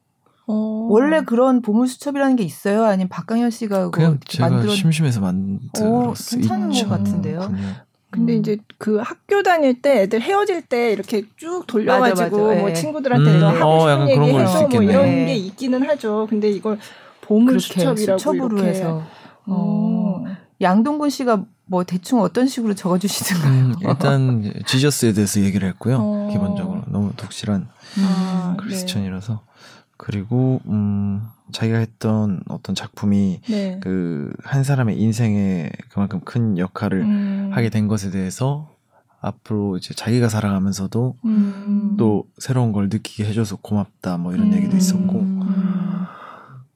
A: 어. 원래 그런 보물 수첩이라는 게 있어요? 아니면 박강현 씨가
C: 그냥 제가 만들어... 심심해서 만들었어요. 어,
A: 괜찮은 것 같은데요.
B: 근데 음. 이제 그 학교 다닐 때 애들 헤어질 때 이렇게 쭉 돌려가지고 맞아, 맞아. 뭐 네. 친구들한테 음. 하고 어, 싶은 어, 얘기 해서 뭐 이런 게 있기는 하죠. 근데 이걸 보물 수첩이라고 수첩으로 이렇게. 해서. 어.
A: 양동근 씨가 뭐 대충 어떤 식으로 적어주시던가요? 음,
C: 일단 지저스에 대해서 얘기를 했고요. 어. 기본적으로 너무 독실한 아, 크리스천이라서 네. 그리고 음 자기가 했던 어떤 작품이 네. 그한 사람의 인생에 그만큼 큰 역할을 음. 하게 된 것에 대해서 앞으로 이제 자기가 살아가면서도 음. 또 새로운 걸 느끼게 해줘서 고맙다 뭐 이런 음. 얘기도 있었고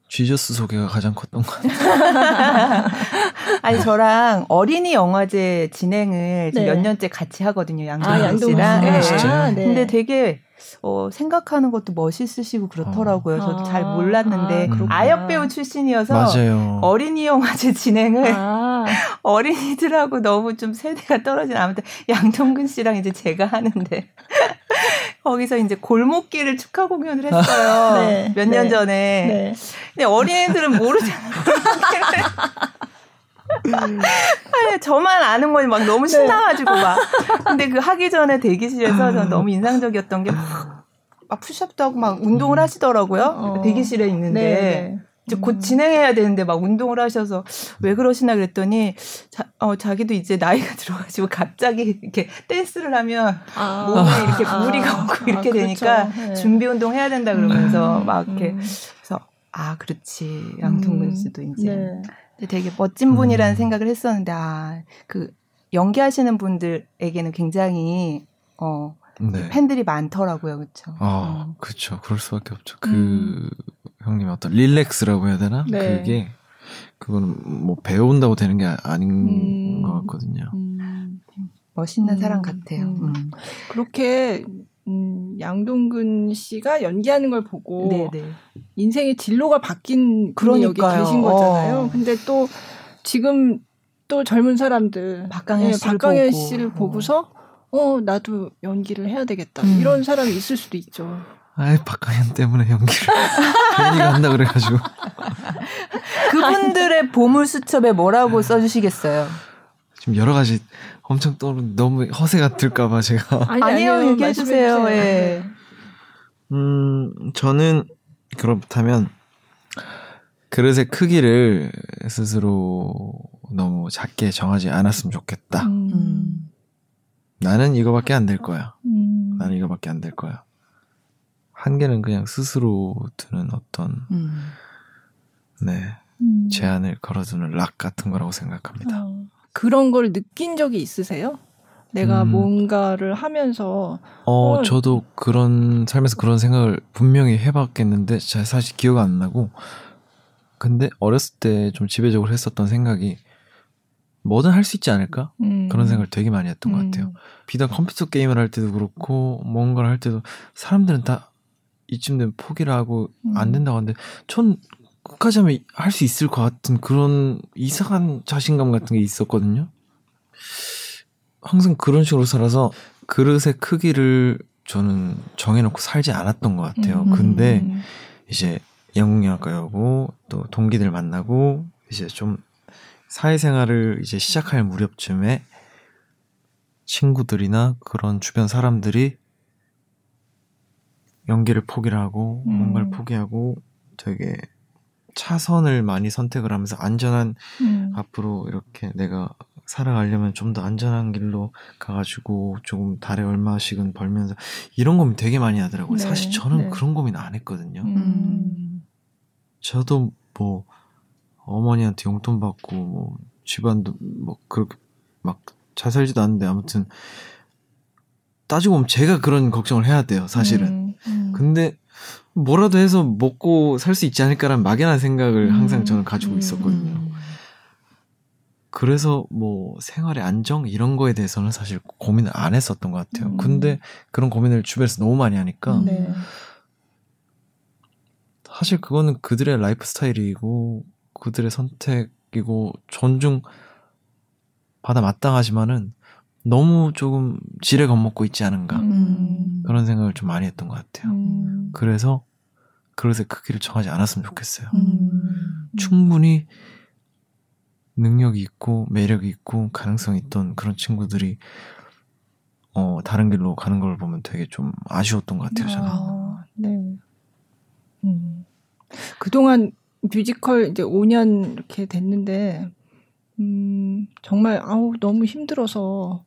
C: 쥐저스 소개가 가장 컸던 것 같아요.
A: 아니 저랑 어린이 영화제 진행을 네. 몇 년째 같이 하거든요 양동근 아, 씨랑. 네.
C: 아, 네.
A: 근데 되게 어, 생각하는 것도 멋있으시고 그렇더라고요. 저도 아, 잘 몰랐는데 아, 아역 배우 출신이어서
C: 맞아요.
A: 어린이 영화제 진행을 아. 어린이들하고 너무 좀 세대가 떨어진 아무튼 양동근 씨랑 이제 제가 하는데 거기서 이제 골목길을 축하 공연을 했어요. 네, 몇년 네, 전에. 네. 근데 어린이들은 모르잖아요. 아니, 저만 아는 거니 막 너무 네. 신나가지고 막. 근데 그 하기 전에 대기실에서 전 너무 인상적이었던 게 막 막 푸시업도 하고 막 운동을 음. 하시더라고요. 어. 대기실에 있는데. 네, 네. 이제 곧 음. 진행해야 되는데 막 운동을 하셔서 왜 그러시나 그랬더니 자, 어, 자기도 이제 나이가 들어가지고 갑자기 이렇게 댄스를 하면 아. 몸에 이렇게 아. 무리가 오고 이렇게 아, 되니까 그렇죠. 네. 준비 운동 해야 된다 그러면서 음. 막 이렇게 그래서 아 그렇지 양동근 씨도 이제 네. 되게 멋진 분이라는 생각을 했었는데 아 그 연기하시는 분들에게는 굉장히 어 네. 팬들이 많더라고요, 그렇죠.
C: 아, 음. 그렇죠. 그럴 수밖에 없죠. 그 음. 형님 어떤 릴렉스라고 해야 되나? 네. 그게 그거는 뭐 배운다고 되는 게 아닌 음. 것 같거든요. 음.
A: 멋있는 사람 음. 같아요. 음.
B: 그렇게 음, 양동근 씨가 연기하는 걸 보고 네네. 네. 인생의 진로가 바뀐 그런 여기 계신 거잖아요. 어. 근데 또 지금 또 젊은 사람들
A: 박강현, 네, 씨를,
B: 박강현 보고. 씨를 보고서 어 나도 연기를 해야 되겠다 음. 이런 사람이 있을 수도 있죠.
C: 아이 박강현 때문에 연기를 괜히 간다 그래가지고
A: 그분들의 보물 수첩에 뭐라고 써주시겠어요?
C: 지금 여러 가지 엄청 떠오르 너무 허세 같을까봐 제가
A: 아니, 아니요 얘기해 주세요. 예.
C: 음 저는 그렇다면 그릇의 크기를 스스로 너무 작게 정하지 않았으면 좋겠다. 음. 나는 이거밖에 안 될 거야. 음. 나는 이거밖에 안 될 거야. 한계는 그냥 스스로 두는 어떤 음. 네 음. 제한을 걸어두는 락 같은 거라고 생각합니다. 어.
B: 그런 걸 느낀 적이 있으세요? 내가 음. 뭔가를 하면서
C: 어, 어, 저도 그런 삶에서 그런 생각을 분명히 해봤겠는데 잘 사실 기억 안 나고 근데 어렸을 때 좀 지배적으로 했었던 생각이 뭐든 할 수 있지 않을까? 음. 그런 생각을 되게 많이 했던 음. 것 같아요. 비단 컴퓨터 게임을 할 때도 그렇고, 뭔가를 할 때도 사람들은 다 이쯤 되면 포기를 하고 음. 안 된다고 하는데, 전 끝까지 하면 할 수 있을 것 같은 그런 이상한 자신감 같은 게 있었거든요. 항상 그런 식으로 살아서 그릇의 크기를 저는 정해놓고 살지 않았던 것 같아요. 음. 근데 이제 영국영화과여고 또 동기들 만나고 이제 좀 사회생활을 이제 시작할 무렵쯤에 친구들이나 그런 주변 사람들이 연기를 포기를 하고 음. 뭔가를 포기하고 되게 차선을 많이 선택을 하면서 안전한 음. 앞으로 이렇게 내가 살아가려면 좀 더 안전한 길로 가가지고 조금 달에 얼마씩은 벌면서 이런 고민 되게 많이 하더라고요. 네. 사실 저는 네. 그런 고민 안 했거든요. 음. 저도 뭐 어머니한테 용돈 받고 뭐 집안도 뭐 그렇게 막 잘 살지도 않는데 아무튼 따지고 보면 제가 그런 걱정을 해야 돼요 사실은 음, 음. 근데 뭐라도 해서 먹고 살 수 있지 않을까라는 막연한 생각을 음, 항상 저는 가지고 음, 있었거든요 음. 그래서 뭐 생활의 안정 이런 거에 대해서는 사실 고민을 안 했었던 것 같아요 음. 근데 그런 고민을 주변에서 너무 많이 하니까 네. 사실 그거는 그들의 라이프 스타일이고 그들의 선택이고 존중 받아 마땅하지만은 너무 조금 지레 겁먹고 있지 않은가 음. 그런 생각을 좀 많이 했던 것 같아요. 음. 그래서 그릇의 크기를 정하지 않았으면 좋겠어요. 음. 충분히 능력이 있고 매력이 있고 가능성이 있던 그런 친구들이 어 다른 길로 가는 걸 보면 되게 좀 아쉬웠던 것 같아요. 저는. 아, 네.
B: 음. 그동안 뮤지컬 이제 5년 이렇게 됐는데 음, 정말 아우 너무 힘들어서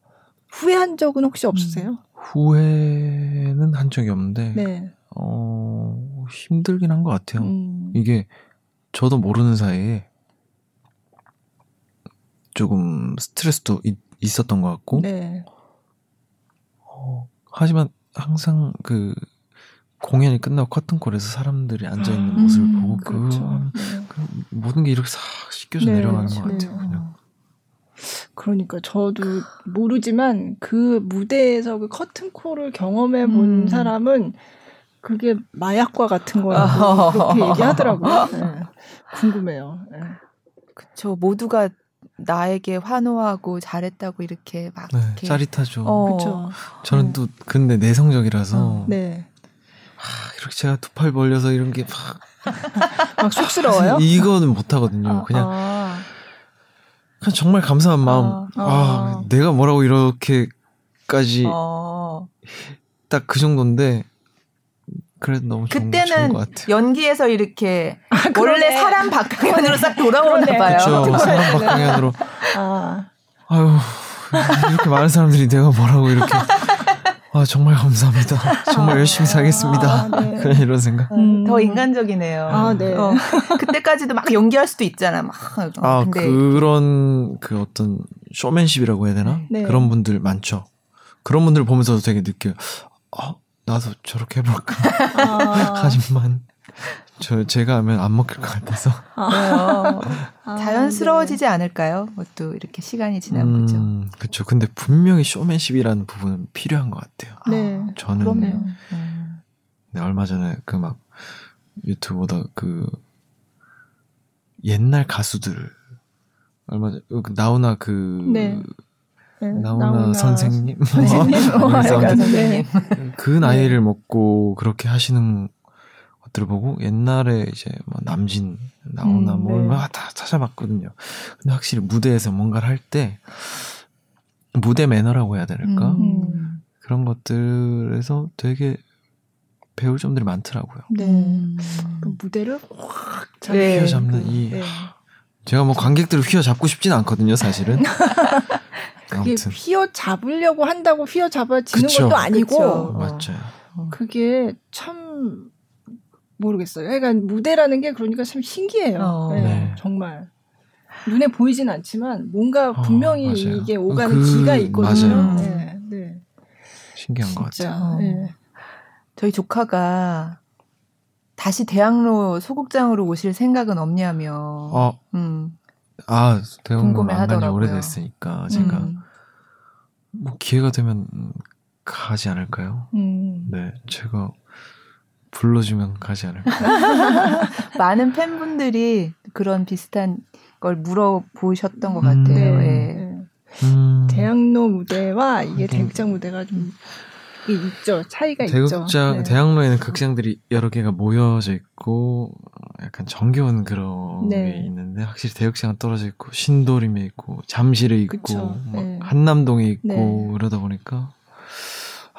B: 후회한 적은 혹시 음. 없으세요? 음,
C: 후회는 한 적이 없는데 네. 어, 힘들긴 한 것 같아요. 음. 이게 저도 모르는 사이에 조금 스트레스도 있, 있었던 것 같고 네. 어, 하지만 항상 그 공연이 끝나고 커튼콜에서 사람들이 앉아 있는 음, 모습을 보고 그 그렇죠. 그, 네. 그, 모든 게 이렇게 싹 씻겨져 네, 내려가는 것 같아요. 그냥.
B: 그러니까 저도 모르지만 그 무대에서 그 커튼콜을 경험해 본 음. 사람은 그게 마약과 같은 거라고 그렇게 얘기하더라고요. 네. 궁금해요. 네.
A: 그쵸 모두가 나에게 환호하고 잘했다고 이렇게 막
C: 네,
A: 이렇게.
C: 짜릿하죠. 어. 그쵸. 저는 또 근데 내성적이라서 어. 네. 이렇게 제가 두 팔 벌려서 이런 게 막.
B: 막 쑥스러워요?
C: 이거는 못 하거든요. 아, 그냥. 아. 정말 감사한 마음. 아, 아. 아 내가 뭐라고 이렇게까지 아. 딱그 정도인데 그래도 너무 좋은,
A: 그때는
C: 좋은
A: 연기에서 이렇게 아, 원래 사람 박강현으로 싹 돌아오나 봐요.
C: 그렇죠. 사람 박강현으로. 아. 아유 이렇게 많은 사람들이 내가 뭐라고 이렇게 아 정말 감사합니다. 정말 아, 열심히 살겠습니다. 아, 네. 그런 이런 생각.
A: 음, 더 인간적이네요. 아, 네. 어, 그때까지도 막 연기할 수도 있잖아. 막.
C: 아 근데. 그런 그 어떤 쇼맨십이라고 해야 되나? 네. 그런 분들 많죠. 그런 분들 보면서도 되게 느껴요. 아 나도 저렇게 해볼까. 아. 하지만 저 제가 하면 안 먹힐 것 같아서. 아,
A: 아, 자연스러워지지 네. 않을까요? 또 이렇게 시간이 그죠. 음,
C: 그렇죠. 근데 분명히 쇼맨십이라는 부분은 필요한 것 같아요. 네. 저는 그럼요. 음. 네, 얼마 전에 그 막 유튜브 보다 그 옛날 가수들 얼마 전그 나오나 그 네. 네, 나오나, 나오나 선생님, 선생님. 네. 그 나이를 먹고 그렇게 하시는 것들을 보고 옛날에 이제 뭐 남진 나오나 음, 뭐 네. 다 찾아봤거든요. 근데 확실히 무대에서 뭔가를 할 때 무대 매너라고 해야 될까 음. 그런 것들에서 되게 배울 점들이 많더라고요. 네.
B: 음. 그 무대를 확
C: 네. 휘어잡는 이 네. 제가 뭐 관객들을 휘어잡고 싶진 않거든요, 사실은.
B: 그게 휘어 잡으려고 한다고 휘어 잡아지는 그쵸. 것도 아니고 그쵸.
C: 맞아요.
B: 그게 참 모르겠어요. 그러니까 무대라는 게 그러니까 참 신기해요. 어. 네, 네. 정말 눈에 보이진 않지만 뭔가 어, 분명히 어, 이게 오가는 그, 기가 있거든요. 네, 네.
C: 신기한 진짜, 것 같아요. 네.
A: 저희 조카가 다시 대학로 소극장으로 오실 생각은 없냐며. 어. 음.
C: 아, 대학로 안 간지 오래됐으니까 제가 음. 뭐 기회가 되면 가지 않을까요? 음. 네, 제가 불러주면 가지 않을까.
A: 많은 팬분들이 그런 비슷한 걸 물어보셨던 것 같아요. 음. 네.
B: 음. 대학로 무대와 이게 대극장 무대가 좀 있죠. 차이가
C: 대극장, 있죠. 네. 대학로에는 극장들이 여러 개가 모여져 있고 약간 정겨운 그런 네. 게 있는데 확실히 대극장은 떨어져 있고 신도림에 있고 잠실에 있고 네. 한남동에 있고 네. 그러다 보니까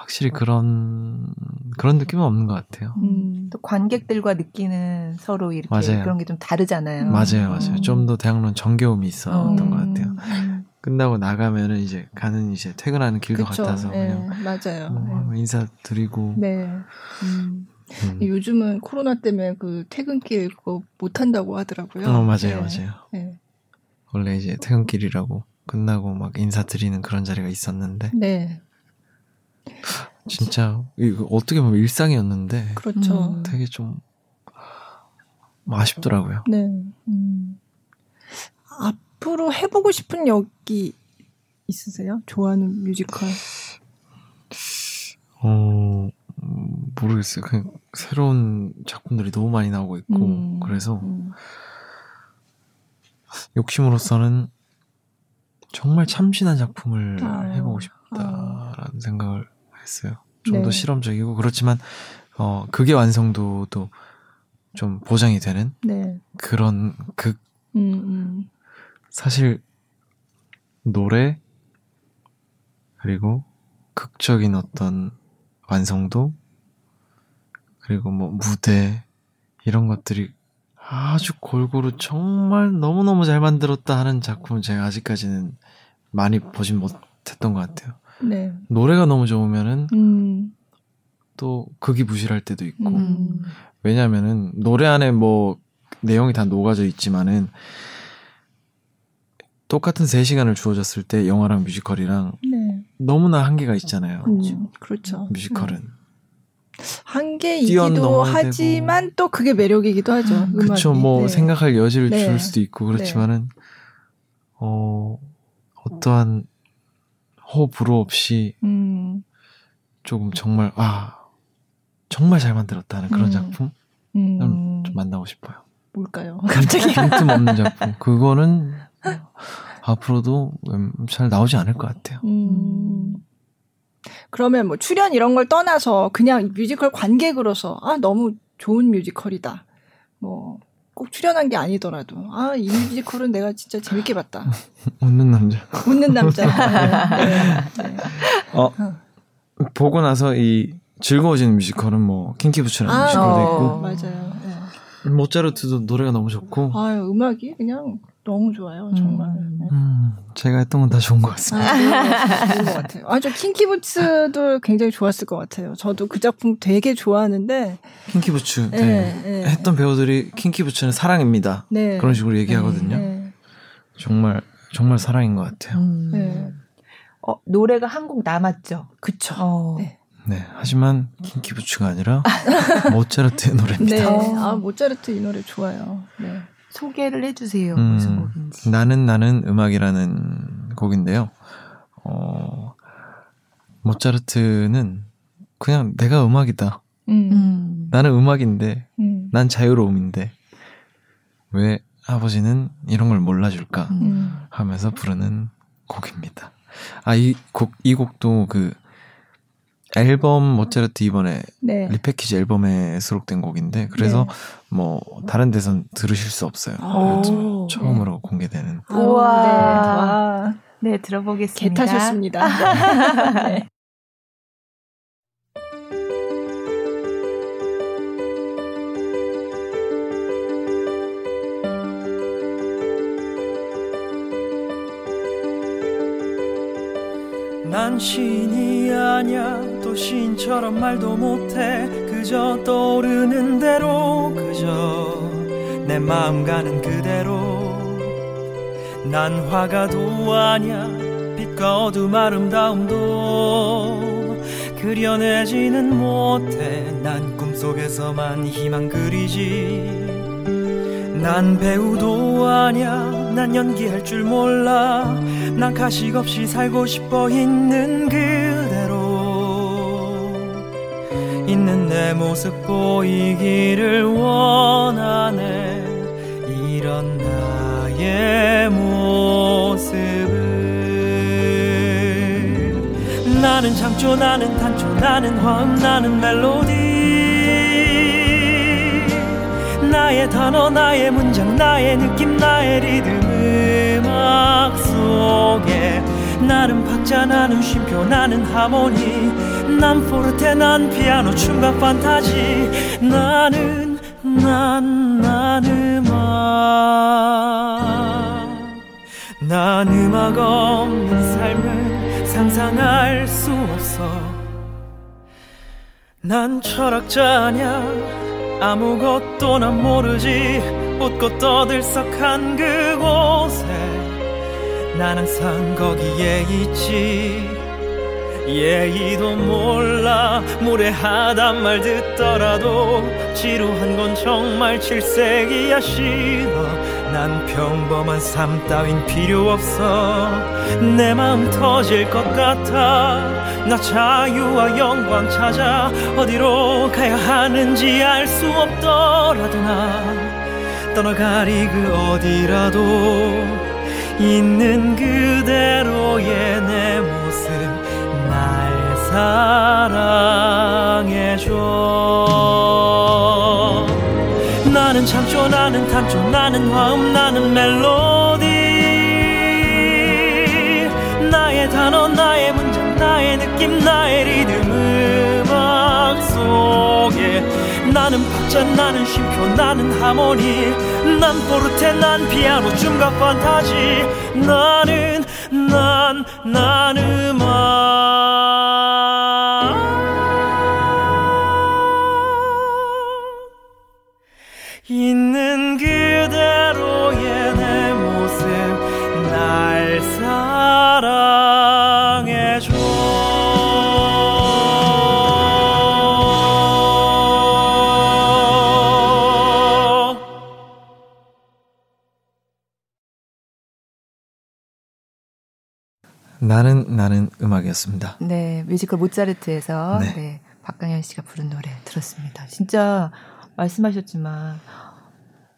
C: 확실히 그런 그런 느낌은 없는 것 같아요. 음,
A: 또 관객들과 느끼는 서로 이렇게 맞아요. 그런 게 좀 다르잖아요.
C: 맞아요, 맞아요. 음. 좀더 대학로는 정겨움이 있었던 음. 것 같아요. 끝나고 나가면은 이제 가는 이제 퇴근하는 길도 그쵸, 같아서 네, 그냥
B: 맞아요.
C: 뭐 네. 인사드리고.
B: 네. 음. 음. 요즘은 코로나 때문에 그 퇴근길 그거 못 한다고 하더라고요.
C: 어 맞아요, 네. 맞아요. 네. 원래 이제 퇴근길이라고 끝나고 막 인사드리는 그런 자리가 있었는데. 네. 진짜 이거 어떻게 보면 일상이었는데 그렇죠. 음. 되게 좀 아쉽더라고요. 네. 음.
B: 앞으로 해보고 싶은 역이 있으세요? 좋아하는 뮤지컬?
C: 어 모르겠어요. 그냥 새로운 작품들이 너무 많이 나오고 있고 음. 그래서 음. 욕심으로서는 정말 참신한 작품을 아. 해보고 싶다라는 아. 생각을 했어요. 좀더 네. 실험적이고 그렇지만 어 그게 완성도도 좀 보장이 되는 네. 그런 극 음, 음. 사실 노래 그리고 극적인 어떤 완성도 그리고 뭐 무대 이런 것들이 아주 골고루 정말 너무너무 잘 만들었다 하는 작품은 제가 아직까지는 많이 보진 못했던 것 같아요. 네. 노래가 너무 좋으면은 음. 또 극이 부실할 때도 있고 음. 왜냐면은 노래 안에 뭐 내용이 다 녹아져 있지만은 똑같은 3시간을 주어졌을 때 영화랑 뮤지컬이랑 네. 너무나 한계가 있잖아요.
B: 음, 그렇죠.
C: 뮤지컬은. 음.
B: 한계이기도 하지만 되고. 또 그게 매력이기도 하죠.
C: 그렇죠. 뭐 네. 생각할 여지를 네. 줄 수도 있고 그렇지만은 어 어떠한 호흡 불호 없이 음. 조금 정말 아 정말 잘 만들었다는 그런 음. 작품 음. 좀 만나고 싶어요.
B: 뭘까요? 갑자기
C: 빈틈 없는 작품. 그거는 앞으로도 잘 나오지 않을 것 같아요. 음.
B: 그러면 뭐 출연 이런 걸 떠나서 그냥 뮤지컬 관객으로서 아 너무 좋은 뮤지컬이다. 뭐 꼭 출연한 게 아니더라도 아 이 뮤지컬은 내가 진짜 재밌게 봤다.
C: 웃는 남자.
B: 웃는 남자. 네, 네,
C: 네. 어, 보고 나서 이
E: 즐거워지는 뮤지컬은 뭐 킹키부츠라는 아, 뮤지컬도 어. 있고
B: 맞아요. 네.
E: 모차르트도 노래가 너무 좋고
B: 아 음악이 그냥 너무 좋아요 정말. 음,
E: 네. 음, 제가 했던 건 다 좋은 것 같습니다.
B: 아, 좋은 것 같아요. 아저 킹키부츠도 굉장히 좋았을 것 같아요. 저도 그 작품 되게 좋아하는데
E: 킹키부츠 네. 네, 네. 했던 배우들이 킹키부츠는 사랑입니다. 네. 그런 식으로 얘기하거든요. 네. 정말 정말 사랑인 것 같아요. 음.
A: 어, 노래가 한 곡 남았죠.
B: 그쵸. 어.
E: 네. 네. 하지만 킹키부츠가 아니라 모차르트의 노래입니다. 네.
B: 아, 모차르트 이 노래 좋아요. 네.
A: 소개를 해주세요. 음, 무슨 곡인지.
E: 나는 나는 음악이라는 곡인데요. 어, 모차르트는 그냥 내가 음악이다. 음. 음. 나는 음악인데, 음. 난 자유로움인데, 왜 아버지는 이런 걸 몰라줄까? 음. 하면서 부르는 곡입니다. 아, 이 곡, 이 곡도 그 앨범 모차르트 이번에 네. 리패키지 앨범에 수록된 곡인데 그래서 네. 뭐 다른 데선 들으실 수 없어요. 오, 처음으로 네. 공개되는.
A: 우와. 네, 네 들어보겠습니다.
B: 개 타셨습니다. 네.
C: 난 신이 아냐 또 신처럼 말도 못해. 그저 떠오르는 대로 그저 내 마음 가는 그대로. 난 화가도 아냐 빛과 어둠 아름다움도 그려내지는 못해. 난 꿈속에서만 희망 그리지. 난 배우도 아냐 난 연기할 줄 몰라 난 가식 없이 살고 싶어 있는 그대로. 있는 내 모습 보이기를 원하네. 이런 나의 모습을. 나는 창조 나는 단조 나는 화음 나는 멜로디. 나의 단어 나의 문장 나의 느낌 나의 리듬 나는 박자 나는 쉼표 나는 하모니. 난 포르테 난 피아노 춤과 판타지. 나는 난, 난 음악. 난 음악 없는 삶을 상상할 수 없어. 난 철학자냐? 아무것도 난 모르지. 웃고 떠들썩한 그곳에 난 항상 거기에 있지. 예의도 몰라. 무례하단 말 듣더라도 지루한 건 정말 칠색이야 싫어. 난 평범한 삶 따윈 필요 없어. 내 마음 터질 것 같아. 나 자유와 영광 찾아 어디로 가야 하는지 알 수 없더라도 나 떠나가리 그 어디라도 있는 그대로의 내 모습 날 사랑해줘. 나는 창조 나는 탄조 나는 화음 나는 멜로디. 나의 단어 나의 문장 나의 느낌 나의 리듬 음악 속에 나는 박자 나는 쉼표 나는 하모니 난 포르테 난 피아노 춤과 판타지. 나는 난 난 음악
E: 나는 나는 음악이었습니다.
A: 네, 뮤지컬 모차르트에서 네. 네, 박강현 씨가 부른 노래 들었습니다. 진짜 말씀하셨지만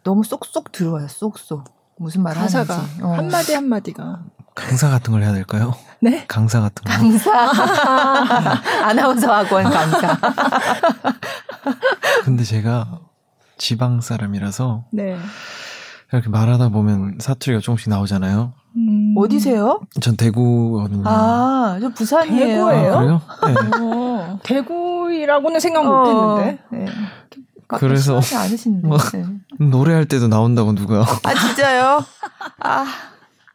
A: 너무 쏙쏙 들어와요. 쏙쏙. 무슨 말
B: 가사가 하는지. 어. 한마디 한마디가
E: 강사 같은 걸 해야 될까요?
B: 네?
E: 강사 같은 거.
A: 강사. 아나운서 학원 강사.
E: 근데 제가 지방 사람이라서 네. 이렇게 말하다 보면 사투리가 조금씩 나오잖아요.
A: 음... 어디세요?
E: 전 대구거든요.
A: 아, 저 부산이에요.
B: 대구예요?
E: 아, 그래요? 네.
B: 어, 대구 사투리라고는 생각 못 어. 했는데. 네.
C: 그래서. 뭐, 네. 노래할 때도 나온다고 누가?
A: 아 진짜요? 아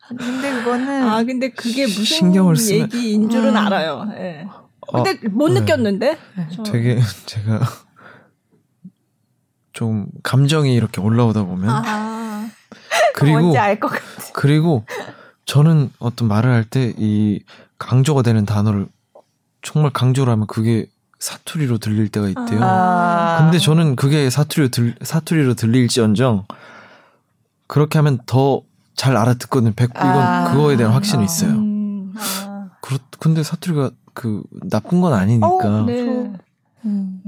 A: 근데 그거는
B: 아 근데 그게 무슨 신경을 쓰면... 얘기인 줄은 음. 알아요. 네. 근데 어, 못 네. 느꼈는데.
C: 되게 제가 좀 감정이 이렇게 올라오다 보면 아,
A: 그리고 뭔지 알 것 같아.
C: 그리고 저는 어떤 말을 할 때 이 강조가 되는 단어를 정말 강조를 하면 그게 사투리로 들릴 때가 있대요. 아. 근데 저는 그게 사투리로 들, 사투리로 들릴지언정 그렇게 하면 더 잘 알아듣거든요. 백, 이건 아. 그거에 대한 확신이 있어요. 음. 아. 그렇, 근데 사투리가 그 나쁜 건 아니니까. 어, 네. 음.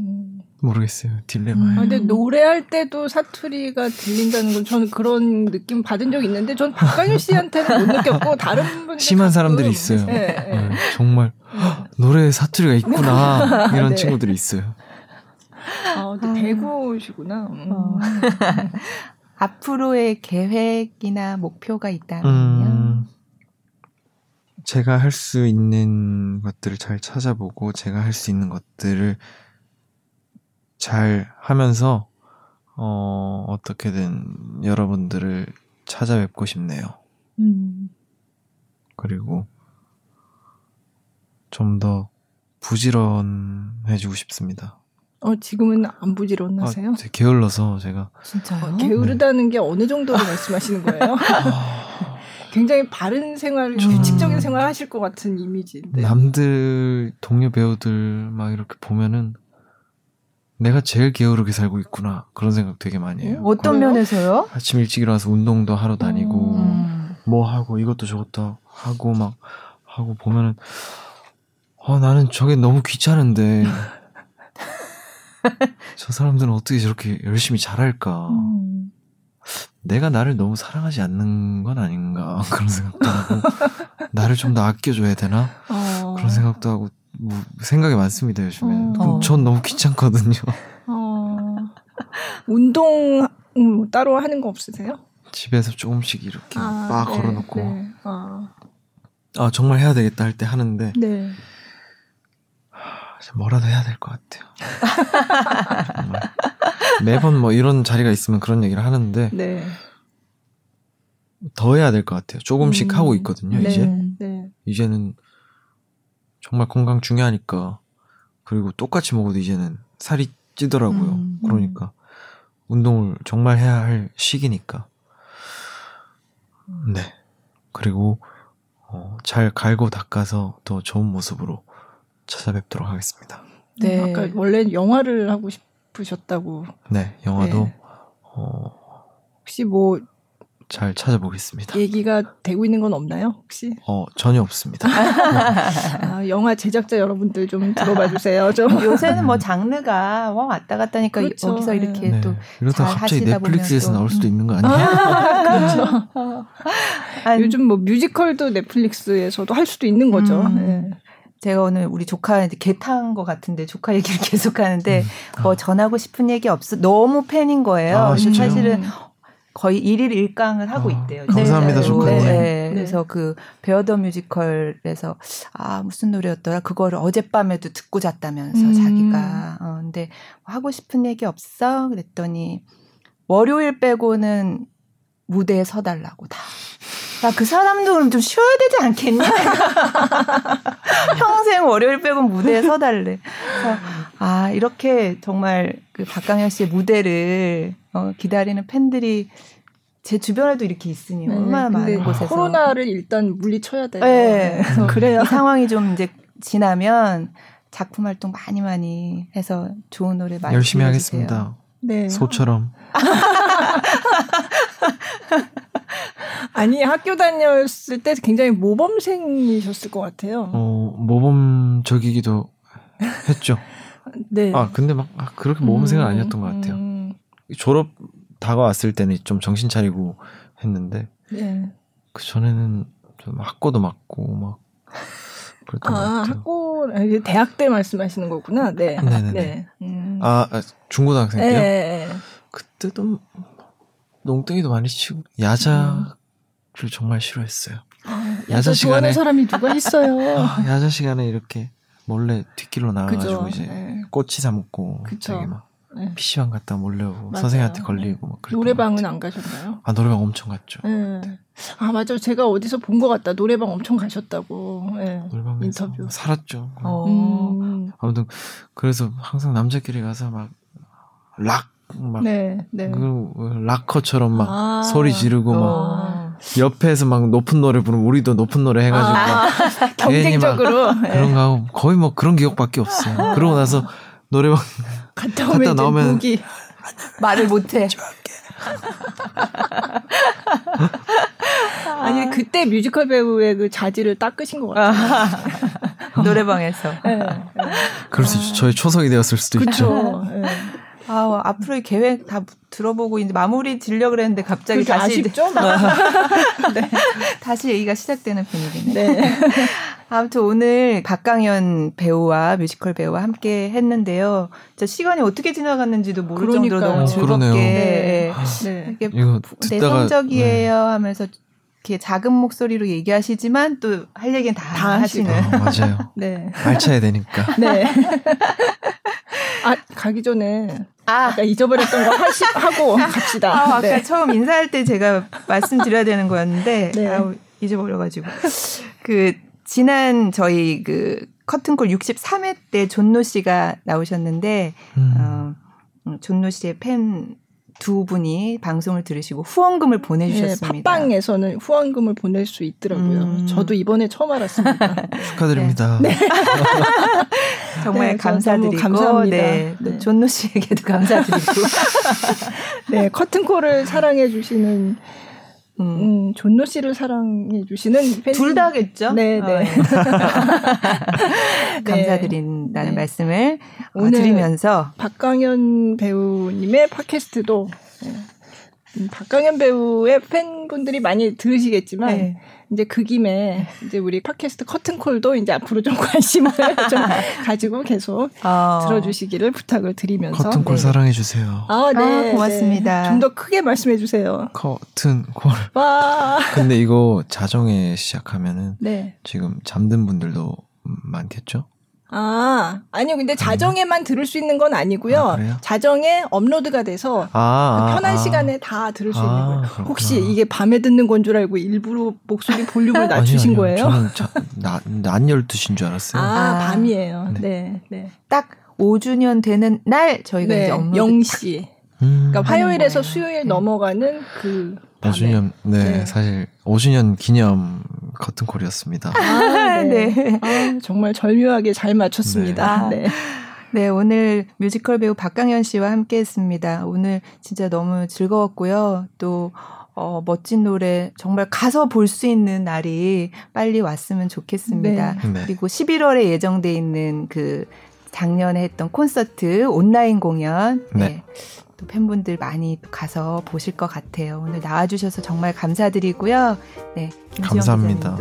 C: 음. 모르겠어요. 딜레마. 음.
B: 아, 근데 노래할 때도 사투리가 들린다는 건 저는 그런 느낌 받은 적 있는데 전 박강현 씨한테는 못 느꼈고 다른 분들
C: 심한 사람들이 있어요. 네, 네. 네, 정말 노래에 사투리가 있구나 이런 네. 친구들이 있어요.
B: 아, 근데 대구시구나. 음. 어.
A: 앞으로의 계획이나 목표가 있다면요? 음,
C: 제가 할 수 있는 것들을 잘 찾아보고 제가 할 수 있는 것들을 잘 하면서 어, 어떻게든 여러분들을 찾아뵙고 싶네요. 음. 그리고 좀 더 부지런해지고 싶습니다.
B: 어, 지금은 안 부지런하세요? 아,
C: 게을러서 제가.
B: 진짜요? 어, 게으르다는 네. 게 어느 정도로 말씀하시는 거예요? 아. 굉장히 바른 생활, 음. 규칙적인 생활 하실 것 같은 이미지인데.
C: 남들, 동료 배우들 막 이렇게 보면은 내가 제일 게으르게 살고 있구나 그런 생각 되게 많이 해요.
A: 어떤 그래요? 면에서요?
C: 아침 일찍 일어나서 운동도 하러 다니고 음. 뭐 하고 이것도 저것도 하고 막 하고 보면은 어 나는 저게 너무 귀찮은데 저 사람들은 어떻게 저렇게 열심히 잘할까? 음. 내가 나를 너무 사랑하지 않는 건 아닌가 그런 생각도 하고 나를 좀 더 아껴줘야 되나 어. 그런 생각도 하고 뭐 생각이 많습니다 요즘에. 어. 전 너무 귀찮거든요. 어.
B: 운동 음, 따로 하는 거 없으세요?
C: 집에서 조금씩 이렇게 아, 막 네, 걸어놓고 네. 아. 아. 정말 해야 되겠다 할 때 하는데 네. 뭐라도 해야 될 것 같아요. 정말. 매번 뭐 이런 자리가 있으면 그런 얘기를 하는데 네. 더 해야 될 것 같아요. 조금씩 음. 하고 있거든요. 네, 이제 네. 이제는 정말 건강 중요하니까 그리고 똑같이 먹어도 이제는 살이 찌더라고요. 음, 음. 그러니까 운동을 정말 해야 할 시기니까. 네. 그리고 어, 잘 갈고 닦아서 더 좋은 모습으로 찾아뵙도록 하겠습니다.
B: 네. 아까 원래 영화를 하고 싶으셨다고.
C: 네, 영화도 네. 어,
B: 혹시 뭐
C: 잘 찾아보겠습니다.
B: 얘기가 되고 있는 건 없나요, 혹시?
C: 어, 전혀 없습니다.
B: 아, 영화 제작자 여러분들 좀 들어봐 주세요. 좀.
A: 요새는 뭐 장르가 와 왔다 갔다 하니까 그렇죠. 여기서 이렇게 네. 또
C: 이러다 갑자기 넷플릭스에서 나올 수도 있는 거 아니에요? 아, 그렇죠.
B: 아니, 요즘 뭐 뮤지컬도 넷플릭스에서도 할 수도 있는 거죠. 음. 네.
A: 제가 오늘 우리 조카 개탄 것 같은데 조카 얘기를 계속 하는데 음. 뭐 전하고 싶은 얘기 없어 너무 팬인 거예요. 아, 사실은 거의 일일 일강을 하고 아, 있대요.
C: 감사합니다, 조카님. 네,
A: 네. 그래서 그 베어더 뮤지컬에서 아 무슨 노래였더라 그거를 어젯밤에도 듣고 잤다면서 음. 자기가 어 근데 하고 싶은 얘기 없어 그랬더니 월요일 빼고는 무대에 서달라고 다. 야, 그 사람도 그럼 좀 쉬어야 되지 않겠니? 평생 월요일 빼고 무대에 서달래. 그래서, 아, 이렇게 정말 그 박강현 씨의 무대를 어, 기다리는 팬들이 제 주변에도 이렇게 있으니 네, 얼마나 많은 곳에서
B: 코로나를 일단 물리쳐야 돼요. 네,
A: 그래서 그래요. 이 상황이 좀 이제 지나면 작품 활동 많이 많이 해서 좋은 노래 많이
C: 열심히. 하겠습니다. 네. 소처럼.
B: 아니 학교 다녔을 때 굉장히 모범생이셨을 것 같아요.
C: 어 모범적이기도 했죠. 네. 아 근데 막 아, 그렇게 모범생은 음, 아니었던 것 같아요. 음. 졸업 다가왔을 때는 좀 정신 차리고 했는데 네. 그 전에는 좀 학고도 맞고 막
B: 그랬던 아, 것 같아요. 학고 대학 때 말씀하시는 거구나. 네.
C: 네네네. 네. 음. 아, 아 중고등학생 때요? 네. 그때도 농땡이도 많이 치고 야자를 정말 싫어했어요.
B: 아, 야자, 시간에 사람이 누가 있어요?
C: 아, 야자 시간에 이렇게 몰래 뒷길로 나가가지고 이제 네. 꼬치 사 먹고 갑자기 막 네. PC방 갔다 맞아요. 선생님한테 걸리고 막
B: 노래방은 안 가셨나요?
C: 아 노래방 엄청 갔죠.
B: 네. 아 맞아 제가 어디서 본 것 같다 노래방 엄청 가셨다고 네. 노래방 인터뷰
C: 살았죠. 어. 음. 아무튼 그래서 항상 남자끼리 가서 막락 막 네, 네. 그 락커처럼 막 아, 소리 지르고 어. 막 옆에서 막 높은 노래 부르면 우리도 높은 노래 해가지고 아,
B: 경쟁적으로
C: 그런 거 하고 거의 뭐 그런 기억밖에 없어요. 그러고 나서 노래방
B: 갔다, 갔다 나오면 무기. 말을 못해. 아니 그때 뮤지컬 배우의 그 자질을 닦으신 것 같아요.
A: 노래방에서. 네, 네.
C: 그럴 수 있죠. 저희 초석이 되었을 수도 그쵸. 있죠. 네.
A: 아, 앞으로의 계획 다 들어보고 이제 마무리 지려 그랬는데 갑자기 다시
B: 아쉽죠?
A: 네. 다시 얘기가 시작되는 분위기네. 네. 아무튼 오늘 박강현 배우와 뮤지컬 배우와 함께 했는데요. 진짜 시간이 어떻게 지나갔는지도 모를 그러니까요. 정도로 너무 즐겁게 네. 네. 이게 내성적이에요 네. 하면서 이렇게 작은 목소리로 얘기하시지만 또 할 얘기는 다, 다 하시는. 어,
C: 맞아요. 네. 알차야 되니까. 네.
B: 아, 가기 전에 아, 아까 잊어버렸던 거 하시, 하고 갑시다.
A: 아, 아까 네. 처음 인사할 때 제가 말씀드려야 되는 거였는데 네. 아, 잊어버려가지고 그 지난 저희 그 커튼콜 63회 때 존노 씨가 나오셨는데 음. 어, 음, 존노 씨의 팬 두 분이 방송을 들으시고 후원금을 보내주셨습니다.
B: 네, 팟빵에서는 후원금을 보낼 수 있더라고요. 음. 저도 이번에 처음 알았습니다.
C: 축하드립니다. 네. 네.
A: 정말 네, 감사드리고, 감사합니다. 네, 네. 존노 씨에게도 감사드리고,
B: 네 커튼콜을 사랑해 주시는 음. 음, 존노 씨를 사랑해 주시는
A: 둘 다겠죠?
B: 네, 네. 어.
A: 감사드린다는 네. 말씀을 어, 오늘 드리면서
B: 박강현 배우님의 팟캐스트도 네. 음, 박강현 배우의 팬분들이 많이 들으시겠지만 네. 이제 그 김에 이제 우리 팟캐스트 커튼콜도 이제 앞으로 좀 관심을 좀 가지고 계속 어. 들어주시기를 부탁을 드리면서
C: 커튼콜 네. 사랑해 주세요.
B: 아, 네,
A: 아, 고맙습니다.
B: 네. 좀더 크게 말씀해 주세요.
C: 커튼콜. 와. 근데 이거 자정에 시작하면은 네. 지금 잠든 분들도 많겠죠?
B: 아, 아니요. 근데 자정에만 들을 수 있는 건 아니고요. 아, 자정에 업로드가 돼서 아, 그 편한 아, 시간에 다 들을 수 있는 아, 거예요. 그렇구나. 혹시 이게 밤에 듣는 건 줄 알고 일부러 목소리 볼륨을 낮추신 아니요, 아니요.
C: 거예요? 저는 자, 낮, 낮 12시인 줄 알았어요.
B: 아, 아. 밤이에요. 네. 네. 네.
A: 딱 5주년 되는 날 저희가 네, 이제 업로드
B: 0시. 음. 그러니까 화요일에서 수요일 네. 넘어가는 그
C: 5주년 네, 네, 사실 5주년 기념 커튼 콜이었습니다.
B: 아, 네. 네. 아, 정말 절묘하게 잘 맞췄습니다. 네. 네.
A: 네, 오늘 뮤지컬 배우 박강현 씨와 함께 했습니다. 오늘 진짜 너무 즐거웠고요. 또, 어, 멋진 노래 정말 가서 볼 수 있는 날이 빨리 왔으면 좋겠습니다. 네. 네. 그리고 11월에 예정돼 있는 그 작년에 했던 콘서트 온라인 공연. 네. 네. 또 팬분들 많이 가서 보실 것 같아요. 오늘 나와주셔서 정말 감사드리고요. 네,
C: 감사합니다.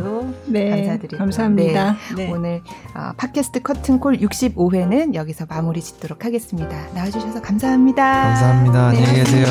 B: 네, 감사드리고 감사합니다.
A: 네, 네. 오늘 어, 팟캐스트 커튼콜 65회는 여기서 마무리 짓도록 하겠습니다. 나와주셔서 감사합니다.
C: 감사합니다. 안녕히 계세요.